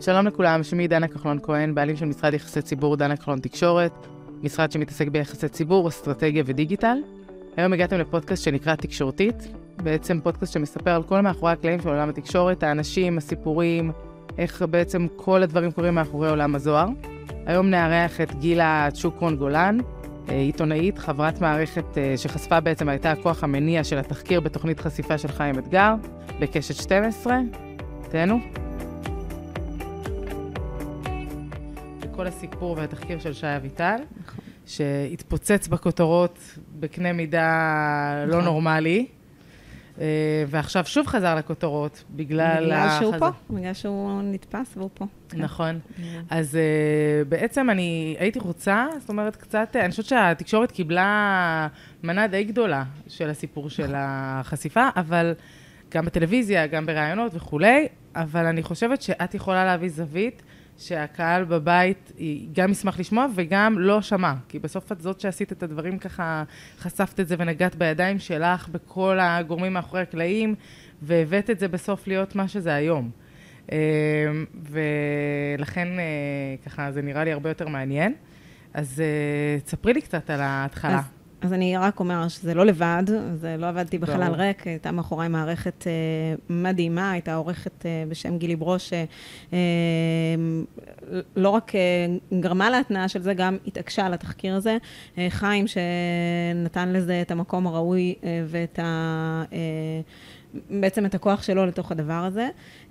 שלום לכולם, שמי דנה כחלון כהן, בעלים של משרד יחסי ציבור דנה כחלון תקשורת, משרד שמתעסק ביחסי ציבור, אסטרטגיה ודיגיטל. היום הגעתם לפודקאסט שנקרא תקשורתית, בעצם פודקאסט שמספר על כל מאחורי הקלעים של עולם התקשורת, האנשים, הסיפורים, איך בעצם כל הדברים קורים מאחורי עולם הזוהר. היום נארח את גילה צ'וקרון גולן, אה, עיתונאית, חברת מערכת אה, שחשפה בעצם, הייתה הכוח המניע של התחקיר בתוכנית חשיפה של חיים אתגר, בקשת 12. תהנו. כל הסיפור והתחקיר של שי אביטל, נכון. שהתפוצץ בכותרות בקנה מידה לא נכון. לא נורמלי. אה, ועכשיו שוב חזר לכותרות, בגלל... בגלל שהוא פה, בגלל שהוא נתפס והוא פה. נכון. אז אה, בעצם אני הייתי רוצה, זאת אומרת, קצת, אני חושבת שהתקשורת קיבלה מנה די גדולה של הסיפור של נכון. החשיפה, אבל גם בטלוויזיה, גם בראיונות וכולי, אבל אני חושבת שאת יכולה להביא זווית. שהקהל בבית גם ישמח לשמוע וגם לא שמע. כי בסוף את זאת שעשית את הדברים ככה, חשפת את זה ונגעת בידיים שלך בכל הגורמים מאחורי הקלעים, והבאת את זה בסוף להיות מה שזה היום. אה, ולכן אה, ככה זה נראה לי הרבה יותר מעניין. אז אה, תספרי לי קצת על ההתחלה. אז אז אני רק אומר שזה לא לבד, זה לא עבדתי בחלל ריק, הייתה מאחוריי מערכת אה, מדהימה, הייתה עורכת אה, בשם גילי ברוש, אה, אה, לא רק אה, גרמה להתנאה של זה, גם התעקשה על התחקיר הזה. אה, חיים, שנתן לזה את המקום הראוי אה, ואת ה... אה, בעצם את הכוח שלו לתוך הדבר הזה.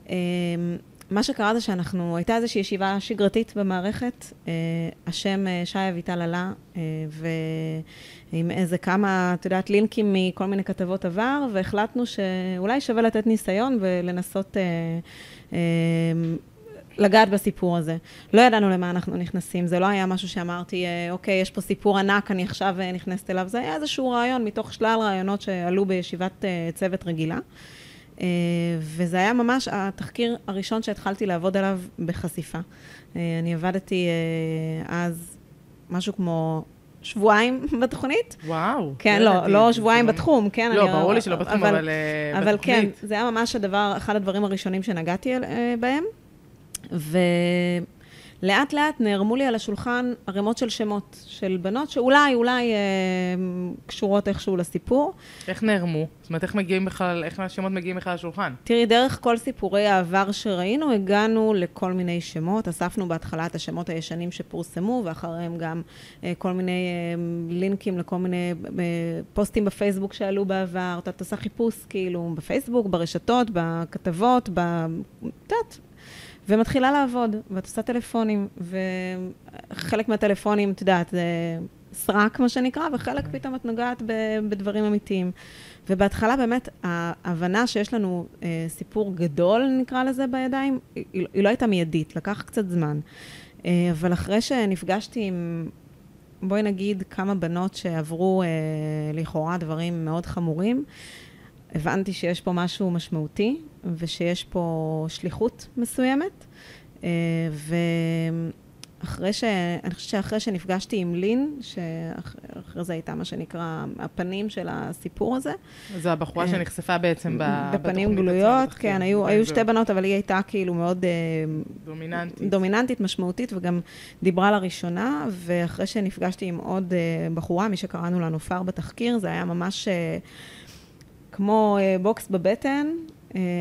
אה, מה שקרה זה שאנחנו, הייתה איזושהי ישיבה שגרתית במערכת, אה, השם אה, שי אביטל עלה, אה, ועם איזה כמה, את יודעת, לינקים מכל מיני כתבות עבר, והחלטנו שאולי שווה לתת ניסיון ולנסות לגעת בסיפור הזה. לא ידענו למה אנחנו נכנסים, זה לא היה משהו שאמרתי, אוקיי, יש פה סיפור ענק, אני עכשיו נכנסת אליו, זה היה איזשהו רעיון מתוך שלל רעיונות שעלו בישיבת צוות רגילה. אה, וזה היה ממש התחקיר הראשון שהתחלתי לעבוד עליו בחשיפה. אה, אני עבדתי אה, אז משהו כמו שבועיים בתוכנית. וואו. כן, לא, לא שבועיים בתחום, כן. לא, ברור לי שלא בתחום, אבל בתוכנית. אבל כן, זה היה ממש הדבר, אחד הדברים הראשונים שנגעתי בהם. לאט לאט נערמו לי על השולחן ערימות של שמות, של בנות שאולי, אולי אה, קשורות איכשהו לסיפור. איך נערמו? זאת אומרת, איך מגיעים בכלל, איך השמות מגיעים בכלל לשולחן? תראי, דרך כל סיפורי העבר שראינו, הגענו לכל מיני שמות. אספנו בהתחלה את השמות הישנים שפורסמו, ואחריהם גם אה, כל מיני אה, לינקים לכל מיני אה, פוסטים בפייסבוק שעלו בעבר. אתה עושה חיפוש, כאילו, בפייסבוק, ברשתות, בכתבות, ב... את יודעת, ומתחילה לעבוד, ואת עושה טלפונים, וחלק מהטלפונים, את יודעת, זה סרק, מה שנקרא, וחלק פתאום את נוגעת בדברים אמיתיים. ובהתחלה באמת, ההבנה שיש לנו אה, סיפור גדול, נקרא לזה, בידיים, היא, היא לא הייתה מיידית, לקח קצת זמן. אה, אבל אחרי שנפגשתי עם, בואי נגיד, כמה בנות שעברו אה, לכאורה דברים מאוד חמורים, הבנתי שיש פה משהו משמעותי, ושיש פה שליחות מסוימת. אה, ואחרי ש... אני חושבת שאחרי שנפגשתי עם לין, שאחרי זה הייתה מה שנקרא הפנים של הסיפור הזה. זו הבחורה אה, שנחשפה בעצם בתוכנית בפנים גלויות, כן, היו, היו שתי בנות, אבל היא הייתה כאילו מאוד... אה, דומיננטית. דומיננטית, משמעותית, וגם דיברה לראשונה, ואחרי שנפגשתי עם עוד בחורה, מי שקראנו לה נופר בתחקיר, זה היה ממש... כמו בוקס בבטן,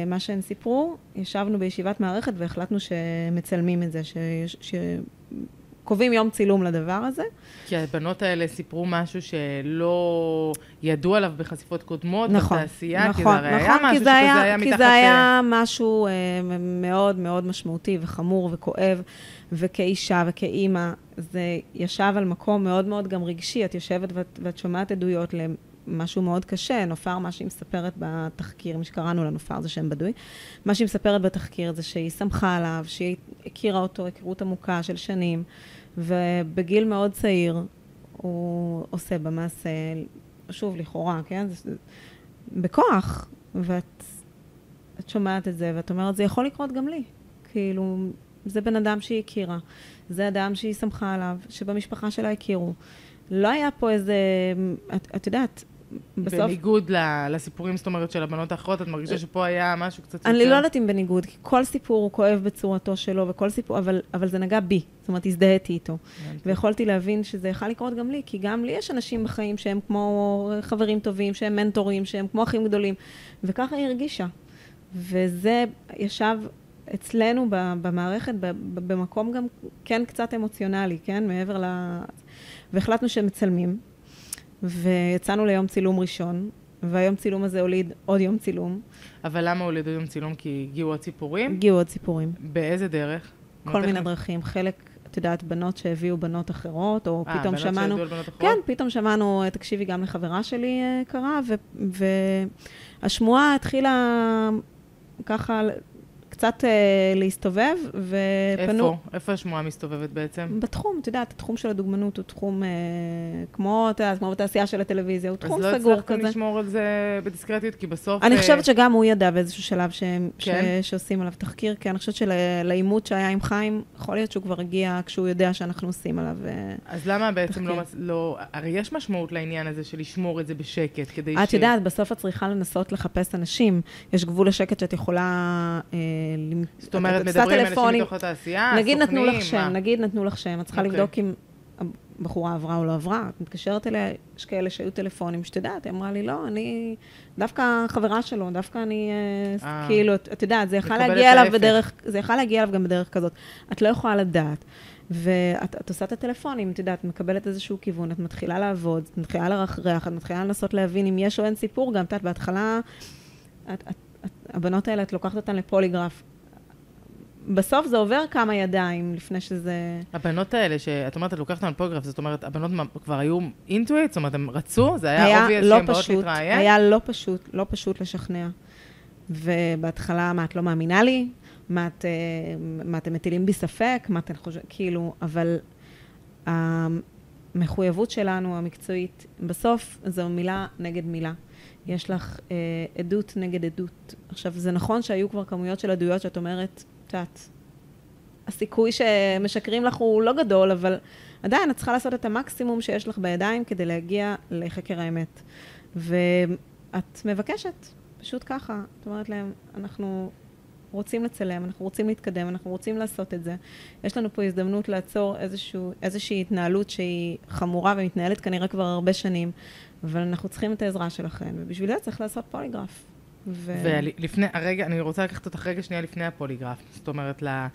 מה שהן סיפרו, ישבנו בישיבת מערכת והחלטנו שמצלמים את זה, שקובעים יום צילום לדבר הזה. כי הבנות האלה סיפרו משהו שלא ידעו עליו בחשיפות קודמות, נכון, בתעשייה, נכון, כי זה הרי נכון, היה משהו שזה היה, היה מתחת... כי זה היה משהו אה, מאוד מאוד משמעותי וחמור וכואב, וכאישה וכאימא, זה ישב על מקום מאוד מאוד גם רגשי. את יושבת ואת, ואת שומעת עדויות משהו מאוד קשה. נופר, מה שהיא מספרת בתחקיר, מי שקראנו לה נופר זה שם בדוי, מה שהיא מספרת בתחקיר זה שהיא שמחה עליו, שהיא הכירה אותו, היכרות עמוקה של שנים, ובגיל מאוד צעיר הוא עושה במעשה, שוב, לכאורה, כן? זה, בכוח, ואת את שומעת את זה, ואת אומרת, זה יכול לקרות גם לי. כאילו, זה בן אדם שהיא הכירה, זה אדם שהיא שמחה עליו, שבמשפחה שלה הכירו. לא היה פה איזה, את, את יודעת, בסוף... בניגוד לסיפורים, זאת אומרת, של הבנות האחרות, את מרגישה שפה היה משהו קצת יותר... אני לא יודעת אם בניגוד, כי כל סיפור הוא כואב בצורתו שלו, וכל סיפור, אבל, אבל זה נגע בי. זאת אומרת, הזדהיתי איתו. ויכולתי להבין שזה יכול לקרות גם לי, כי גם לי יש אנשים בחיים שהם כמו חברים טובים, שהם מנטורים, שהם כמו אחים גדולים, וככה היא הרגישה. וזה ישב אצלנו במערכת, במקום גם כן קצת אמוציונלי, כן? מעבר ל... והחלטנו שמצלמים, ויצאנו ליום צילום ראשון, והיום צילום הזה הוליד עוד יום צילום. אבל למה הולידו יום צילום? כי הגיעו הציפורים? הגיעו עוד סיפורים. באיזה דרך? כל מיני? דרכים. חלק, את יודעת, בנות שהביאו בנות אחרות, או אה, פתאום בנות שמענו... שידעו על בנות אחרות? כן, פתאום שמענו, תקשיבי, גם לחברה שלי אה, קרה, ו- והשמועה התחילה ככה קצת אה, להסתובב, ופנו... איפה? איפה השמועה מסתובבת בעצם? בתחום, את יודעת, התחום של הדוגמנות הוא תחום אה, כמו, את יודעת, כמו בתעשייה של הטלוויזיה, הוא תחום אז לא סגור הצלחתם כזה. לשמור על זה בדיסקרטיות, כי בסוף... אני אה, חושבת שגם הוא ידע באיזשהו שלב שהם, כן? ש, שעושים עליו תחקיר, כי אני חושבת שלעימות שהיה עם חיים, יכול להיות שהוא כבר הגיע כשהוא יודע שאנחנו עושים עליו. אה, אז למה בעצם לא, לא... הרי יש משמעות לעניין הזה של לשמור את זה בשקט, כדי את יודעת, בסוף את צריכה לנסות לחפש אנשים. יש גבול לשקט שאת יכולה... אה, זאת אומרת, מדברים אנשים. מתוך התעשייה, נגיד נתנו סוכנים, לך שם? נגיד נתנו לך שם, את צריכה אוקיי. לבדוק אם הבחורה עברה או לא עברה. את מתקשרת אליה, יש כאלה שהיו טלפונים, שאת יודעת, היא אמרה לי, לא, אני דווקא חברה שלו, דווקא אני, אה, אה. כאילו, את יודעת, זה מקבלת להגיע אליו. בדרך, זה יכול להגיע אליו גם בדרך כזאת. את לא יכולה לדעת. ואת את עושה את הטלפונים, את יודעת, מקבלת איזשהו כיוון, את מתחילה לעבוד, את מתחילה לרחרח, את מתחילה לנסות להבין אם יש או אין סיפור, גם את יודעת, בהתחלה, את, את, הבנות האלה, את לוקחת אותן לפוליגרף. בסוף זה עובר כמה ידיים לפני שזה... הבנות האלה, שאת אומרת, את לוקחת אותן לפוליגרף, זאת אומרת, הבנות כבר היו אינטואיט? זאת אומרת, הן רצו? זה היה היה obvious לא שהן באות להתראיין? היה לא פשוט, לא פשוט לשכנע. ובהתחלה, מה, את לא מאמינה לי? מה, את, אה, מה אתם מטילים בי ספק? מה אתם חושבים, כאילו, אבל המחויבות שלנו, המקצועית, בסוף זו מילה נגד מילה. יש לך אה, עדות נגד עדות. עכשיו, זה נכון שהיו כבר כמויות של עדויות שאת אומרת, את יודעת, הסיכוי שמשקרים לך הוא לא גדול, אבל עדיין את צריכה לעשות את המקסימום שיש לך בידיים כדי להגיע לחקר האמת. ואת מבקשת, פשוט ככה. את אומרת להם, אנחנו רוצים לצלם, אנחנו רוצים להתקדם, אנחנו רוצים לעשות את זה. יש לנו פה הזדמנות לעצור איזשהו, איזושהי התנהלות שהיא חמורה ומתנהלת כנראה כבר הרבה שנים, אבל אנחנו צריכים את העזרה שלכם, ובשביל זה צריך לעשות פוליגרף. ו... ולפני, הרגע, אני רוצה לקחת אותך רגע שנייה לפני הפוליגרף. זאת אומרת, לה,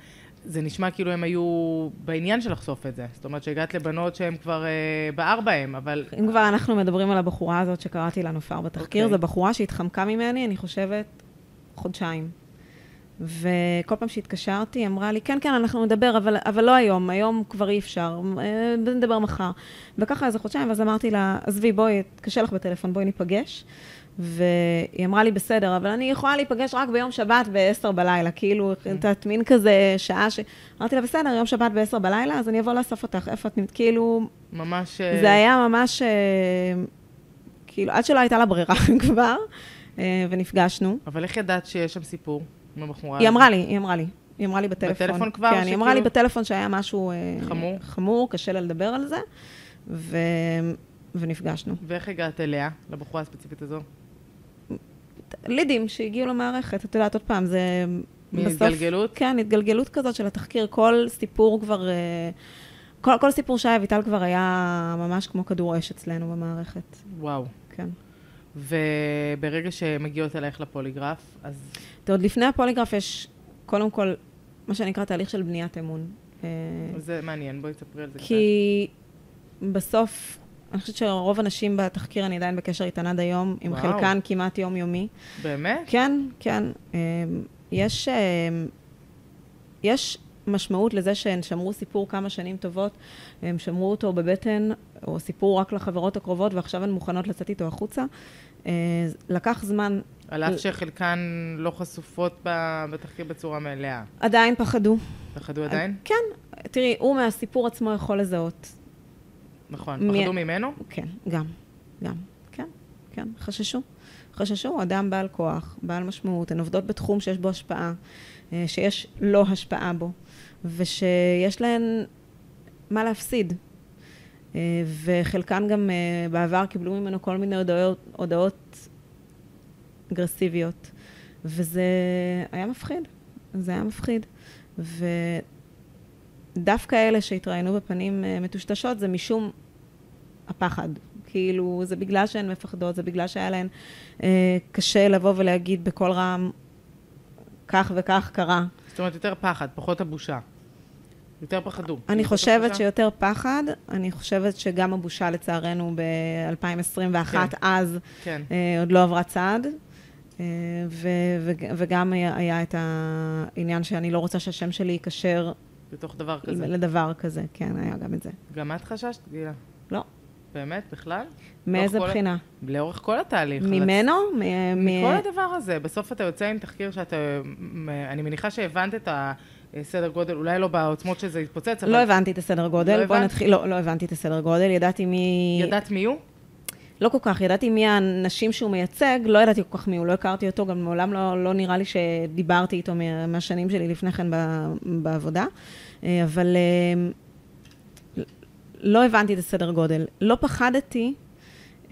זה נשמע כאילו הם היו בעניין של לחשוף את זה. זאת אומרת, שהגעת לבנות שהן כבר אה, בער בהן, אבל... אם כבר אנחנו מדברים על הבחורה הזאת שקראתי לה נופר בתחקיר, אוקיי. זו בחורה שהתחמקה ממני, אני חושבת, חודשיים. וכל פעם שהתקשרתי, אמרה לי, כן, כן, אנחנו נדבר, אבל, אבל לא היום, היום כבר אי אפשר, אה, נדבר מחר. וככה איזה חודשיים, ואז אמרתי לה, עזבי, בואי, קשה לך בטלפון, בואי ניפגש. והיא אמרה לי, בסדר, אבל אני יכולה להיפגש רק ביום שבת ב-10 בלילה, כאילו, את יודעת, מין כזה שעה ש... אמרתי לה, בסדר, יום שבת ב-10 בלילה, אז אני אבוא לאסוף אותך, איפה את נמצאת? כאילו, ממש... אה, זה היה ממש, אה, כאילו, עד שלא הייתה לה ברירה כבר, ונפגשנו. אבל איך ידעת שיש שם סיפור עם הבחורה? היא? אמרה לי, היא אמרה לי. היא אמרה לי בטלפון. בטלפון כבר, כן, היא אמרה לי בטלפון שהיה משהו... אה, חמור? חמור, קשה לה לדבר על זה, ו... ונפגשנו. ואיך הגעת אליה, לבחורה הספציפית הזו? לידים שהגיעו למערכת, את יודעת, עוד פעם, זה... מהתגלגלות? כן, התגלגלות כזאת של התחקיר. כל סיפור כבר... אה, כל, כל סיפור שי אביטל כבר היה ממש כמו כדור אש אצלנו במערכת. וואו. כן. וברגע שמגיעות אלייך לפוליגרף, אז אתה עוד לפני הפוליגרף יש, קודם כל, מה שנקרא תהליך של בניית אמון. אה, זה מעניין, בואי תספרי על זה כי בסוף, אני חושבת שרוב הנשים בתחקיר, אני עדיין בקשר איתן עד היום, עם וואו. חלקן כמעט יומיומי. קצת. באמת? כן, כן. אה, יש, אה, יש משמעות לזה שהן שמרו סיפור כמה שנים טובות, הם שמרו אותו בבטן, או סיפור רק לחברות הקרובות, ועכשיו הן מוכנות לצאת איתו החוצה. אה, לקח זמן, על אף שחלקן לא חשופות בתחקיר בצורה מלאה. עדיין פחדו. פחדו עדיין? כן, תראי, הוא מהסיפור עצמו יכול לזהות. נכון. פחדו ממנו? כן, גם, גם, כן, כן, חששו. חששו, אדם בעל כוח, בעל משמעות, הן עובדות בתחום שיש בו השפעה, אה, שיש לא השפעה בו, ושיש להן מה להפסיד. אה, וחלקן גם אה, בעבר קיבלו ממנו כל מיני הודעות, הודעות אגרסיביות, וזה היה מפחיד, זה היה מפחיד. ודווקא אלה שהתראיינו בפנים אה, מטושטשות זה משום הפחד. כאילו, זה בגלל שהן מפחדות, זה בגלל שהיה להן אה, קשה לבוא ולהגיד בקול רם, כך וכך קרה. זאת אומרת, יותר פחד, פחות הבושה. יותר פחדו. אני חושבת שיותר פחד, אני חושבת שגם הבושה לצערנו ב-2021, כן. אז כן. אה, עוד לא עברה צעד. אה, וגם היה, היה את העניין שאני לא רוצה שהשם שלי ייקשר... בתוך דבר כזה. לדבר כזה, כן, היה גם את זה. גם את חששת, גילה? לא. באמת? בכלל? מאיזה בחינה? כל... לאורך כל התהליך. ממנו? מ... מכל הדבר הזה. בסוף אתה יוצא עם תחקיר שאתה... אני מניחה שהבנת את ה... סדר גודל, אולי לא בעוצמות שזה יתפוצץ, אבל... לא הבנתי את הסדר גודל. לא בואי נתחיל, לא, לא הבנתי את הסדר גודל, ידעתי מי... ידעת מי הוא? לא כל כך, ידעתי מי האנשים שהוא מייצג, לא ידעתי כל כך מי הוא, לא הכרתי אותו, גם מעולם לא, לא נראה לי שדיברתי איתו מהשנים שלי לפני כן בעבודה, אה, אבל אה, לא הבנתי את הסדר גודל. לא פחדתי,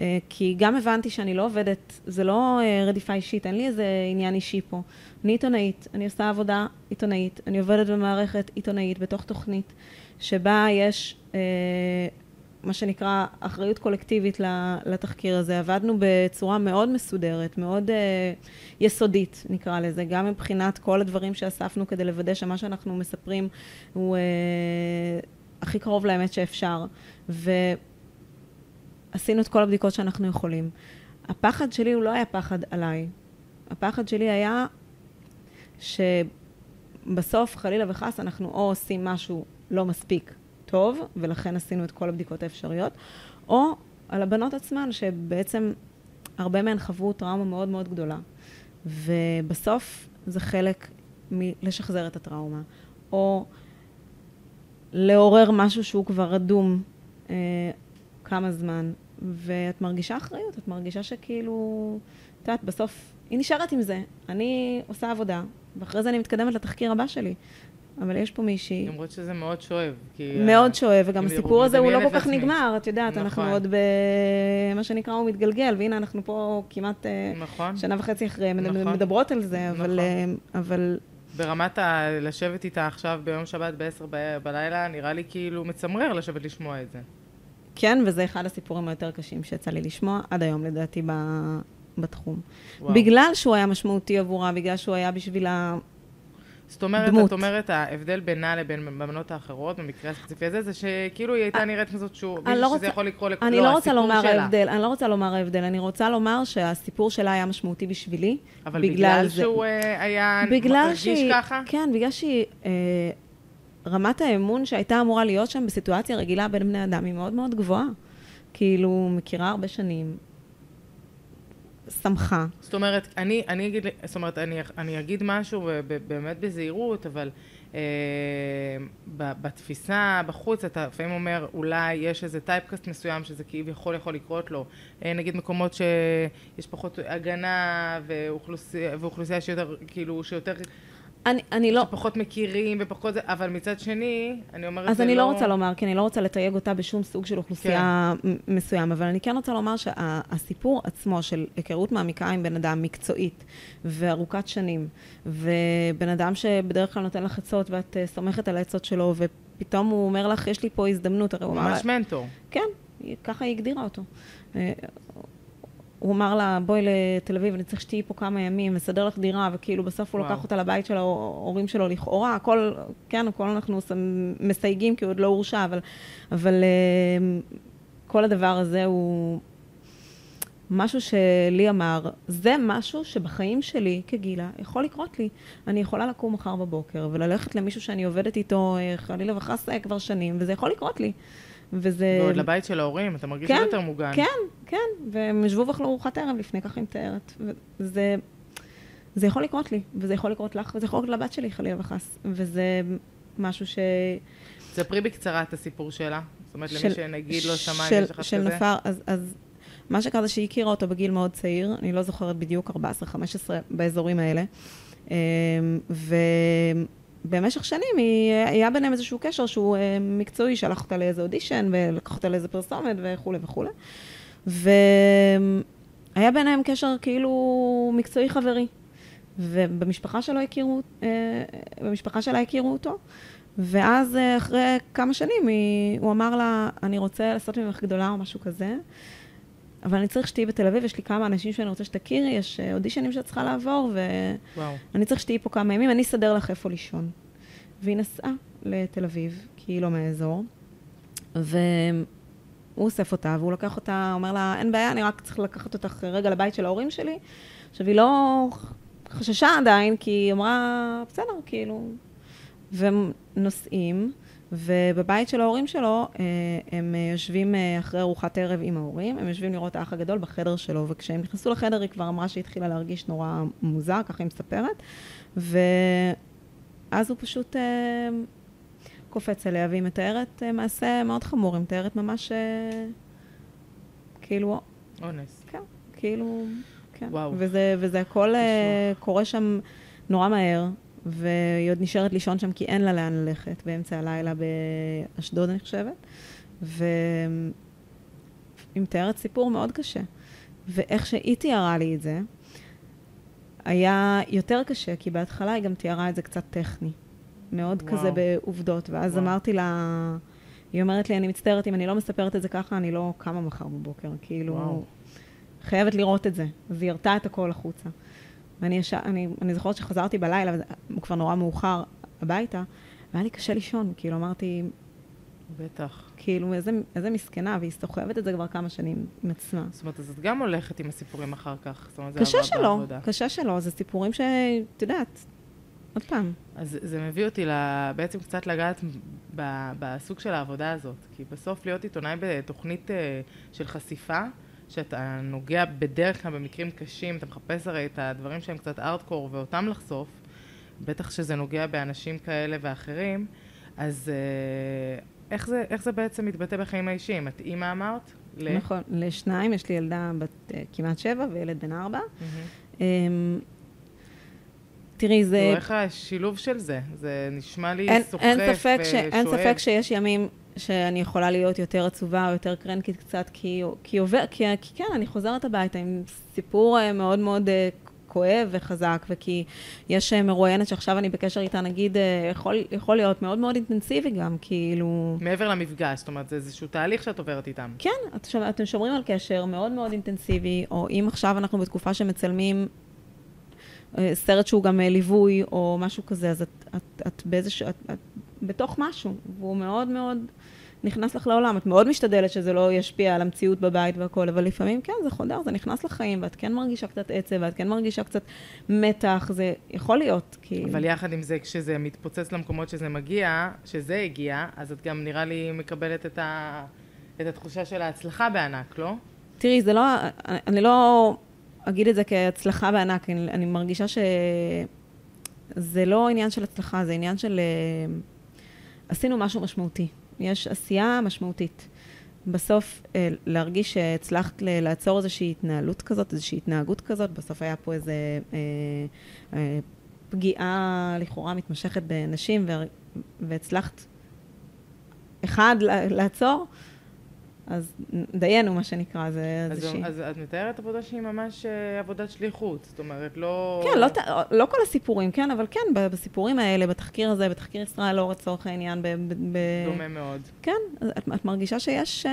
אה, כי גם הבנתי שאני לא עובדת, זה לא רדיפה אישית, אין לי איזה עניין אישי פה. אני עיתונאית, אני עושה עבודה עיתונאית, אני עובדת במערכת עיתונאית בתוך תוכנית שבה יש אה, מה שנקרא אחריות קולקטיבית לתחקיר הזה. עבדנו בצורה מאוד מסודרת, מאוד אה, יסודית נקרא לזה, גם מבחינת כל הדברים שאספנו כדי לוודא שמה שאנחנו מספרים הוא אה, הכי קרוב לאמת שאפשר. ועשינו את כל הבדיקות שאנחנו יכולים. הפחד שלי הוא לא היה פחד עליי. הפחד שלי היה שבסוף, חלילה וחס, אנחנו או עושים משהו לא מספיק טוב, ולכן עשינו את כל הבדיקות האפשריות, או על הבנות עצמן, שבעצם הרבה מהן חוו טראומה מאוד מאוד גדולה. ובסוף זה חלק מלשחזר את הטראומה, או לעורר משהו שהוא כבר רדום אה, כמה זמן, ואת מרגישה אחריות, את מרגישה שכאילו, את יודעת, בסוף היא נשארת עם זה. אני עושה עבודה, ואחרי זה אני מתקדמת לתחקיר הבא שלי. אבל יש פה מישהי... למרות שזה מאוד שואב. מאוד שואב, וגם הסיפור הזה הוא לא כל כך נגמר, את יודעת, נכון. אנחנו עוד במה שנקרא הוא מתגלגל, והנה אנחנו פה כמעט אה, נכון. שנה וחצי אחרי, נכון. מדברות על זה, אבל... נכון. אה, אבל... ברמת ה... לשבת איתה עכשיו ביום שבת ב-10 בלילה, נראה לי כאילו מצמרר לשבת לשמוע את זה. כן, וזה אחד הסיפורים היותר קשים שיצא לי לשמוע, עד היום לדעתי בתחום. וואו. בגלל שהוא היה משמעותי עבורה, בגלל שהוא היה בשבילה זאת אומרת, דמות. את אומרת, ההבדל בינה לבין הבנות האחרות, במקרה הספציפי הזה, זה שכאילו היא הייתה נראית כזאת שהוא, לא שזה יכול לקרוא לכולם, לא, לא רוצה לומר שלה. ההבדל, אני לא רוצה לומר ההבדל, אני רוצה לומר שהסיפור שלה היה משמעותי בשבילי. אבל בגלל, בגלל זה, שהוא אה, היה מרגיש שהיא, ככה? כן, בגלל שהיא... אה, רמת האמון שהייתה אמורה להיות שם בסיטואציה רגילה בין בני אדם היא מאוד מאוד גבוהה. כאילו, מכירה הרבה שנים, שמחה. זאת אומרת, אני, אני אגיד, זאת אומרת, אני, אני אגיד משהו באמת בזהירות, אבל אה, בתפיסה, בחוץ, אתה לפעמים אומר, אולי יש איזה טייפקאסט מסוים שזה כביכול יכול לקרות לו. אה, נגיד מקומות שיש פחות הגנה ואוכלוסייה, ואוכלוסייה שיותר, כאילו, שיותר... אני, אני לא... שפחות מכירים ופחות אבל מצד שני, אני אומרת, זה לא... אז אני לא רוצה לומר, כי אני לא רוצה לתייג אותה בשום סוג של אוכלוסייה כן. מסוים, אבל אני כן רוצה לומר שהסיפור שה, עצמו של היכרות מעמיקה עם בן אדם מקצועית וארוכת שנים, ובן אדם שבדרך כלל נותן לך עצות ואת uh, סומכת על העצות שלו, ופתאום הוא אומר לך, יש לי פה הזדמנות, הרי הוא אמר... ממש מנטור. כן, ככה היא הגדירה אותו. הוא אמר לה, בואי לתל אביב, אני צריך שתהיי פה כמה ימים, מסדר לך דירה, וכאילו בסוף הוא וואו. לקח אותה לבית של ההורים שלו לכאורה, הכל, כן, הכל אנחנו מסייגים, כי הוא עוד לא הורשע, אבל, אבל אה, כל הדבר הזה הוא משהו שלי אמר, זה משהו שבחיים שלי כגילה יכול לקרות לי. אני יכולה לקום מחר בבוקר וללכת למישהו שאני עובדת איתו, אה, חלילה וחס אה, כבר שנים, וזה יכול לקרות לי. וזה... ועוד לבית של ההורים, אתה מרגיש כן, יותר מוגן. כן, כן, והם ישבו ואכלו ארוחת ערב לפני, ככה היא מתארת. וזה... זה יכול לקרות לי, וזה יכול לקרות לך, וזה יכול לקרות לבת שלי, חלילה וחס. וזה משהו ש... ספרי בקצרה את הסיפור שלה. זאת אומרת, של, למי שנגיד לא שמע יש לך כזה. של נפר, אז, אז מה שקרה זה שהיא הכירה אותו בגיל מאוד צעיר, אני לא זוכרת בדיוק, 14-15 באזורים האלה. אמ, במשך שנים היא, היה ביניהם איזשהו קשר שהוא אה, מקצועי, שלח אותה לאיזה אודישן ולקח אותה לאיזה פרסומת וכולי וכולי. והיה ביניהם קשר כאילו מקצועי חברי. ובמשפחה שלו הכירו, אה, במשפחה שלה הכירו אותו. ואז אה, אחרי כמה שנים היא, הוא אמר לה, אני רוצה לעשות ממך גדולה או משהו כזה, אבל אני צריך שתהיי בתל אביב, יש לי כמה אנשים שאני רוצה שתכירי, יש אה, אודישנים שאת צריכה לעבור, ואני צריך שתהיי פה כמה ימים, אני אסדר לך איפה לישון. והיא נסעה לתל אביב, כי היא לא מהאזור, והוא אוסף אותה, והוא לקח אותה, אומר לה, אין בעיה, אני רק צריך לקחת אותך רגע לבית של ההורים שלי. עכשיו, היא לא חששה עדיין, כי היא אמרה, בסדר, כאילו... והם נוסעים, ובבית של ההורים שלו, אה, הם יושבים אה, אחרי ארוחת ערב עם ההורים, הם יושבים לראות האח הגדול בחדר שלו, וכשהם נכנסו לחדר היא כבר אמרה שהיא התחילה להרגיש נורא מוזר, ככה היא מספרת, ואז הוא פשוט אה, קופץ עליה, והיא מתארת מעשה מאוד חמור, היא מתארת ממש כאילו... אונס. כן, כאילו... כן. וואו. וזה, וזה הכל קורה שם נורא מהר. והיא עוד נשארת לישון שם כי אין לה לאן ללכת, באמצע הלילה באשדוד, אני חושבת. והיא מתארת סיפור מאוד קשה. ואיך שהיא תיארה לי את זה, היה יותר קשה, כי בהתחלה היא גם תיארה את זה קצת טכני. מאוד וואו. כזה בעובדות. ואז וואו. אמרתי לה, היא אומרת לי, אני מצטערת, אם אני לא מספרת את זה ככה, אני לא קמה מחר בבוקר. כאילו, וואו. חייבת לראות את זה. אז היא הרתה את הכל החוצה. ואני יש... אני, אני זוכרת שחזרתי בלילה, הוא כבר נורא מאוחר, הביתה, והיה לי קשה לישון, כאילו אמרתי... בטח. כאילו, איזה, איזה מסכנה, והיא סוחבת את זה כבר כמה שנים עם עצמה. זאת אומרת, אז את גם הולכת עם הסיפורים אחר כך. זאת אומרת, זה קשה שלא, בעבודה. קשה שלא, זה סיפורים שאת יודעת, עוד פעם. אז זה מביא אותי לה, בעצם קצת לגעת ב, בסוג של העבודה הזאת. כי בסוף להיות עיתונאי בתוכנית אה, של חשיפה, שאתה נוגע בדרך כלל במקרים קשים, אתה מחפש הרי את הדברים שהם קצת ארדקור ואותם לחשוף, בטח שזה נוגע באנשים כאלה ואחרים, אז אה, איך זה, איך זה בעצם מתבטא בחיים האישיים? את אימא אמרת? ל... נכון, לשניים, יש לי ילדה בת uh, כמעט שבע וילד בן ארבע. Mm-hmm. Um, תראי, זה... איך השילוב של זה? זה נשמע לי אין, סוחף ושואב. אין ספק שיש ימים שאני יכולה להיות יותר עצובה או יותר קרנקית קצת, כי, כי, עובר, כי, כי כן, אני חוזרת הביתה עם סיפור אה, מאוד מאוד אה, כואב וחזק, וכי יש אה, מרואיינת שעכשיו אני בקשר איתה, נגיד, יכול, יכול להיות מאוד מאוד אינטנסיבי גם, כאילו... מעבר למפגש, זאת אומרת, זה איזשהו תהליך שאת עוברת איתם. כן, את, אתם שומרים על קשר מאוד מאוד אינטנסיבי, או אם עכשיו אנחנו בתקופה שמצלמים סרט שהוא גם ליווי, או משהו כזה, אז את, את, את באיזשהו... את, את בתוך משהו, והוא מאוד מאוד נכנס לך לעולם. את מאוד משתדלת שזה לא ישפיע על המציאות בבית והכל, אבל לפעמים כן, זה חודר, זה נכנס לחיים, ואת כן מרגישה קצת עצב, ואת כן מרגישה קצת מתח, זה יכול להיות, כי... אבל יחד עם זה, כשזה מתפוצץ למקומות שזה מגיע, שזה הגיע, אז את גם נראה לי מקבלת את, ה... את התחושה של ההצלחה בענק, לא? תראי, זה לא... אני לא אגיד את זה כהצלחה בענק, אני, אני מרגישה שזה לא עניין של הצלחה, זה עניין של... עשינו משהו משמעותי. יש עשייה משמעותית. בסוף אה, להרגיש שהצלחת לעצור איזושהי התנהלות כזאת, איזושהי התנהגות כזאת, בסוף היה פה איזו אה, אה, פגיעה לכאורה מתמשכת בנשים, והצלחת, אחד, לעצור, אז דיינו, מה שנקרא, זה איזושהי... אז, אז את מתארת עבודה שהיא ממש uh, עבודת שליחות, זאת אומרת, לא... כן, לא, לא כל הסיפורים, כן, אבל כן, בסיפורים האלה, בתחקיר הזה, בתחקיר ישראל אור לצורך העניין, ב... ב... דומה מאוד. כן, את, את מרגישה שיש, uh,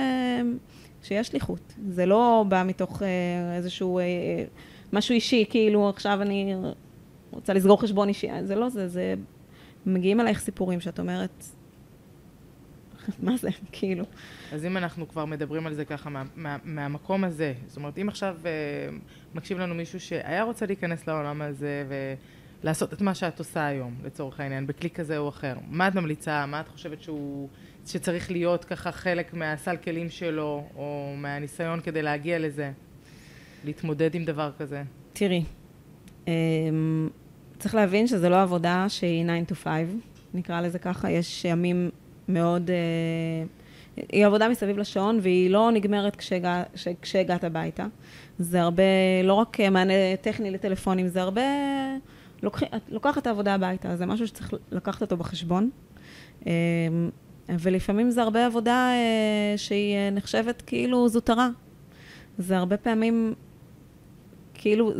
שיש שליחות. זה לא בא מתוך uh, איזשהו... משהו אישי, כאילו עכשיו אני רוצה לסגור חשבון אישי, זה לא זה, זה... מגיעים אלייך סיפורים שאת אומרת, מה זה, כאילו. אז אם אנחנו כבר מדברים על זה ככה מה, מה, מהמקום הזה, זאת אומרת, אם עכשיו uh, מקשיב לנו מישהו שהיה רוצה להיכנס לעולם הזה ולעשות את מה שאת עושה היום, לצורך העניין, בכלי כזה או אחר, מה את ממליצה, מה את חושבת שהוא, שצריך להיות ככה חלק מהסל כלים שלו, או מהניסיון כדי להגיע לזה, להתמודד עם דבר כזה? תראי, um, צריך להבין שזו לא עבודה שהיא 9 to 5, נקרא לזה ככה, יש ימים מאוד... Uh, היא עבודה מסביב לשעון, והיא לא נגמרת כשהגע, כשהגעת הביתה. זה הרבה, לא רק מענה טכני לטלפונים, זה הרבה לוקח, לוקחת את העבודה הביתה, זה משהו שצריך לקחת אותו בחשבון. אה, ולפעמים זה הרבה עבודה אה, שהיא אה, נחשבת כאילו זוטרה. זה הרבה פעמים, כאילו,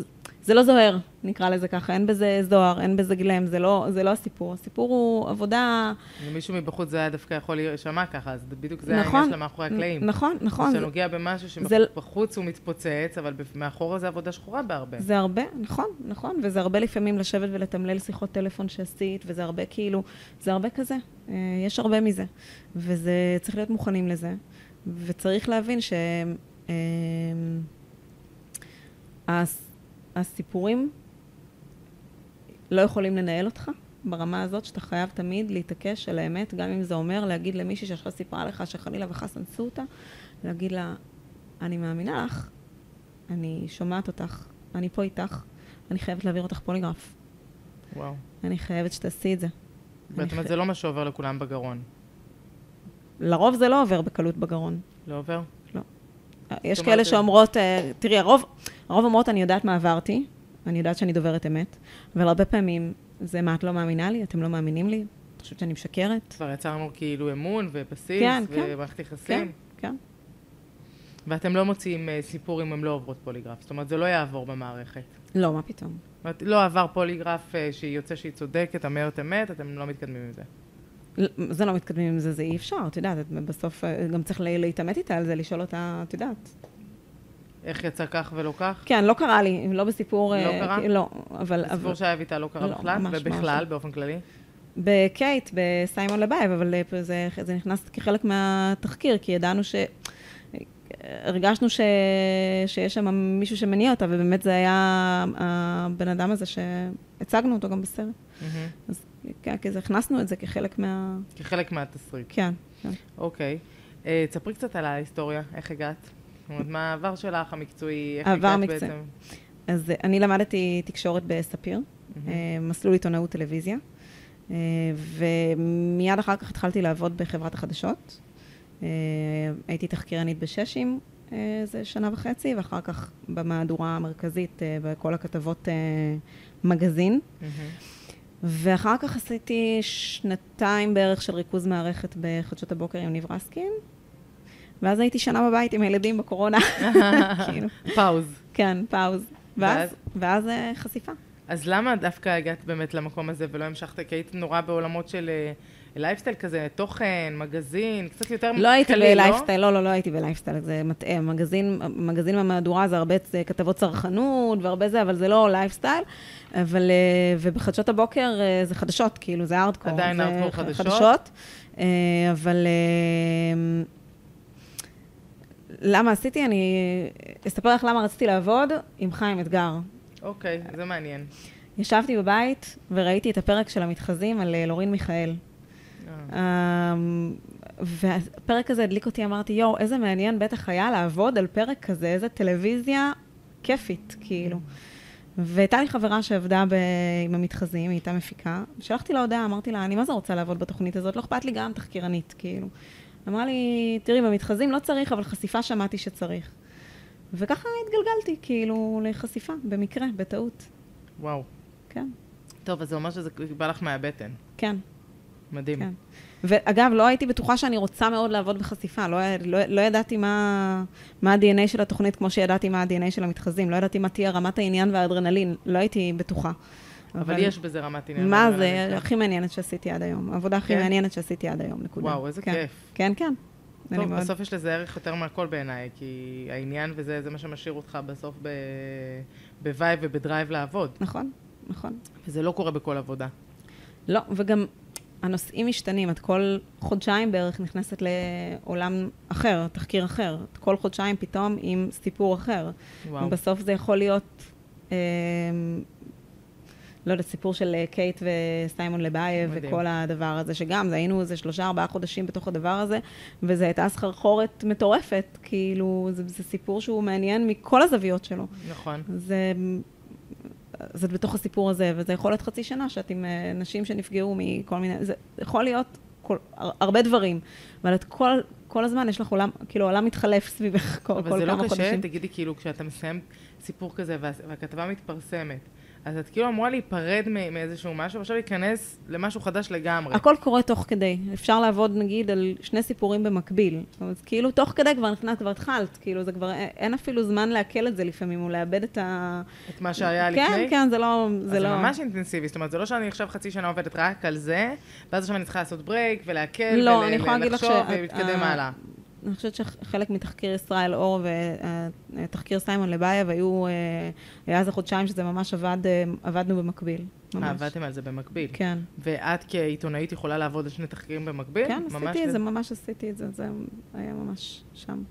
זה לא זוהר, נקרא לזה ככה, אין בזה זוהר, אין בזה גלם, זה לא, זה לא הסיפור. הסיפור הוא עבודה... למישהו מבחוץ זה היה דווקא יכול להישמע ככה, אז בדיוק זה נכון, העניין שלה מאחורי הקלעים. נכון, נכון. כשאתה נוגע במשהו שבחוץ זה... הוא מתפוצץ, אבל מאחורה זה עבודה שחורה בהרבה. זה הרבה, נכון, נכון, וזה הרבה לפעמים לשבת ולתמלל שיחות טלפון שעשית, וזה הרבה כאילו, זה הרבה כזה, אה, יש הרבה מזה. וזה, צריך להיות מוכנים לזה, וצריך להבין ש... אה, הסיפורים לא יכולים לנהל אותך ברמה הזאת שאתה חייב תמיד להתעקש על האמת, גם אם זה אומר להגיד למישהי שעכשיו סיפרה לך שחלילה וחס אנסו אותה, להגיד לה, אני מאמינה לך, אני שומעת אותך, אני פה איתך, אני חייבת להעביר אותך פוליגרף. וואו. אני חייבת שתעשי את זה. זאת אומרת, זה לא מה שעובר לכולם בגרון. לרוב זה לא עובר בקלות בגרון. לא עובר? לא. יש כאלה שאומרות, אה, תראי, הרוב, הרוב אומרות, אני יודעת מה עברתי, אני יודעת שאני דוברת אמת, אבל הרבה פעמים זה מה, את לא מאמינה לי? אתם לא מאמינים לי? את חושבת שאני משקרת? כבר יצרנו כאילו אמון ובסיס כן, כן. ומערכת יחסים. כן, כן. ואתם לא מוציאים uh, סיפור אם הן לא עוברות פוליגרף. זאת אומרת, זה לא יעבור במערכת. לא, מה פתאום. אומרת, לא עבר פוליגרף uh, שהיא יוצא שהיא צודקת, אמרת אמת, אתם לא מתקדמים עם זה. זה לא מתקדמים עם זה, זה אי אפשר, את יודעת, בסוף אה, גם צריך להתעמת איתה על זה, לשאול אותה, את יודעת. איך יצא כך ולא כך? כן, לא קרה לי, לא בסיפור... לא אה, קרה? לא, אבל... הסיפור שהיה איתה לא קרה לא, בכלל? ממש, ובכלל, ממש. באופן כללי? בקייט, בסיימון לבייב, אבל אה, זה, זה נכנס כחלק מהתחקיר, כי ידענו ש... הרגשנו ש... שיש שם מישהו שמניע אותה, ובאמת זה היה הבן אדם הזה שהצגנו אותו גם בסרט. Mm-hmm. אז כן, כי הכנסנו את זה כחלק מה... כחלק מהתסריט. כן, כן. אוקיי. Uh, תספרי קצת על ההיסטוריה, איך הגעת? זאת אומרת, מה העבר שלך המקצועי, איך הגעת מקצוע. בעצם? אז אני למדתי תקשורת בספיר, mm-hmm. מסלול עיתונאות טלוויזיה, ומיד אחר כך התחלתי לעבוד בחברת החדשות. הייתי תחקירנית בששים איזה שנה וחצי, ואחר כך במהדורה המרכזית, בכל הכתבות מגזין. Mm-hmm. ואחר כך עשיתי שנתיים בערך של ריכוז מערכת בחדשות הבוקר עם ניב רסקין, ואז הייתי שנה בבית עם הילדים בקורונה. כאילו. pause. כן, pause. ואז, ואז אה, חשיפה. אז למה דווקא הגעת באמת למקום הזה ולא המשכת? כי היית נורא בעולמות של אה, לייפסטייל כזה, תוכן, מגזין, קצת יותר לא הייתי בלייפסטייל, לא, לא, לא הייתי בלייפסטייל, זה מטעה. מגזין, מגזין במהדורה זה הרבה כתבות צרכנות והרבה זה, אבל זה לא לייפסטייל. אבל, אה, ובחדשות הבוקר אה, זה חדשות, כאילו, זה ארדקור. עדיין ארדקור חדשות? חדשות. אה, אבל למה עשיתי? אני אספר לך למה רציתי לעבוד עם חיים אתגר. אוקיי, זה מעניין. ישבתי בבית וראיתי את הפרק של המתחזים על לורין מיכאל. אמ, והפרק הזה הדליק אותי, אמרתי, יואו, איזה מעניין בטח היה לעבוד על פרק כזה, איזה טלוויזיה כיפית, כאילו. והייתה לי חברה שעבדה ב... עם המתחזים, היא הייתה מפיקה. שלחתי לה הודעה, אמרתי לה, אני מה זה רוצה לעבוד בתוכנית הזאת? לא אכפת לי גם תחקירנית, כאילו. אמרה לי, תראי, במתחזים לא צריך, אבל חשיפה שמעתי שצריך. וככה התגלגלתי, כאילו, לחשיפה, במקרה, בטעות. וואו. כן. טוב, אז זה אומר שזה בא לך מהבטן. כן. מדהים. כן. ואגב, לא הייתי בטוחה שאני רוצה מאוד לעבוד בחשיפה. לא, לא, לא ידעתי מה, מה ה-DNA של התוכנית, כמו שידעתי מה ה-DNA של המתחזים. לא ידעתי מה תהיה רמת העניין והאדרנלין. לא הייתי בטוחה. אבל, אבל יש בזה רמת עניין. מה זה? הכי מעניינת שעשיתי עד היום. העבודה הכי כן? מעניינת שעשיתי עד היום, נקודה. וואו, איזה כן. כיף. כן, כן. טוב, בסוף. יש לזה ערך יותר מהכל בעיניי, כי העניין וזה זה מה שמשאיר אותך בסוף ב-vibe וב-drive לעבוד. נכון, נכון. וזה לא קורה בכל עבודה. לא, וגם הנושאים משתנים, את כל חודשיים בערך נכנסת לעולם אחר, תחקיר אחר. את כל חודשיים פתאום עם סיפור אחר. וואו. ובסוף זה יכול להיות, אה, לא יודעת, סיפור של אה, קייס וסיימון לבייב וכל הדבר הזה, שגם, זה היינו איזה שלושה, ארבעה חודשים בתוך הדבר הזה, וזו הייתה סחרחורת מטורפת, כאילו, זה, זה סיפור שהוא מעניין מכל הזוויות שלו. נכון. זה... אז את בתוך הסיפור הזה, וזה יכול להיות חצי שנה שאת עם אה, נשים שנפגעו מכל מיני, זה יכול להיות כל, הרבה דברים, אבל את כל, כל הזמן יש לך עולם, כאילו עולם מתחלף סביבך כל, כל כמה חודשים. אבל זה לא קשה, תגידי, כאילו, כשאתה מסיים סיפור כזה והכתבה מתפרסמת, אז את כאילו אמורה להיפרד מאיזשהו משהו, ועכשיו להיכנס למשהו חדש לגמרי. הכל קורה תוך כדי. אפשר לעבוד, נגיד, על שני סיפורים במקביל. אז כאילו, תוך כדי כבר נכנס, כבר התחלת. כאילו, זה כבר, אין אפילו זמן לעכל את זה לפעמים, או לאבד את ה... את מה שהיה כן, לפני? כן, זה לא... אז זה לא... ממש אינטנסיבי, זאת אומרת, זה לא שאני עכשיו חצי שנה עובדת רק על זה, ואז עכשיו אני צריכה לעשות break ולהקל, לא, אני יכולה להגיד לך ולחשוב שה- ולהתקדם ה- הלאה. אני חושבת שחלק מתחקיר ישראל אור ותחקיר סיימון לבייב היו, אה, היה איזה חודשיים שזה ממש עבד, אה, עבדנו במקביל. אה, ממש. עבדתם על זה במקביל. כן. ואת כעיתונאית יכולה לעבוד על שני תחקירים במקביל? כן, עשיתי את זה, ממש עשיתי את זה, זה היה ממש שם.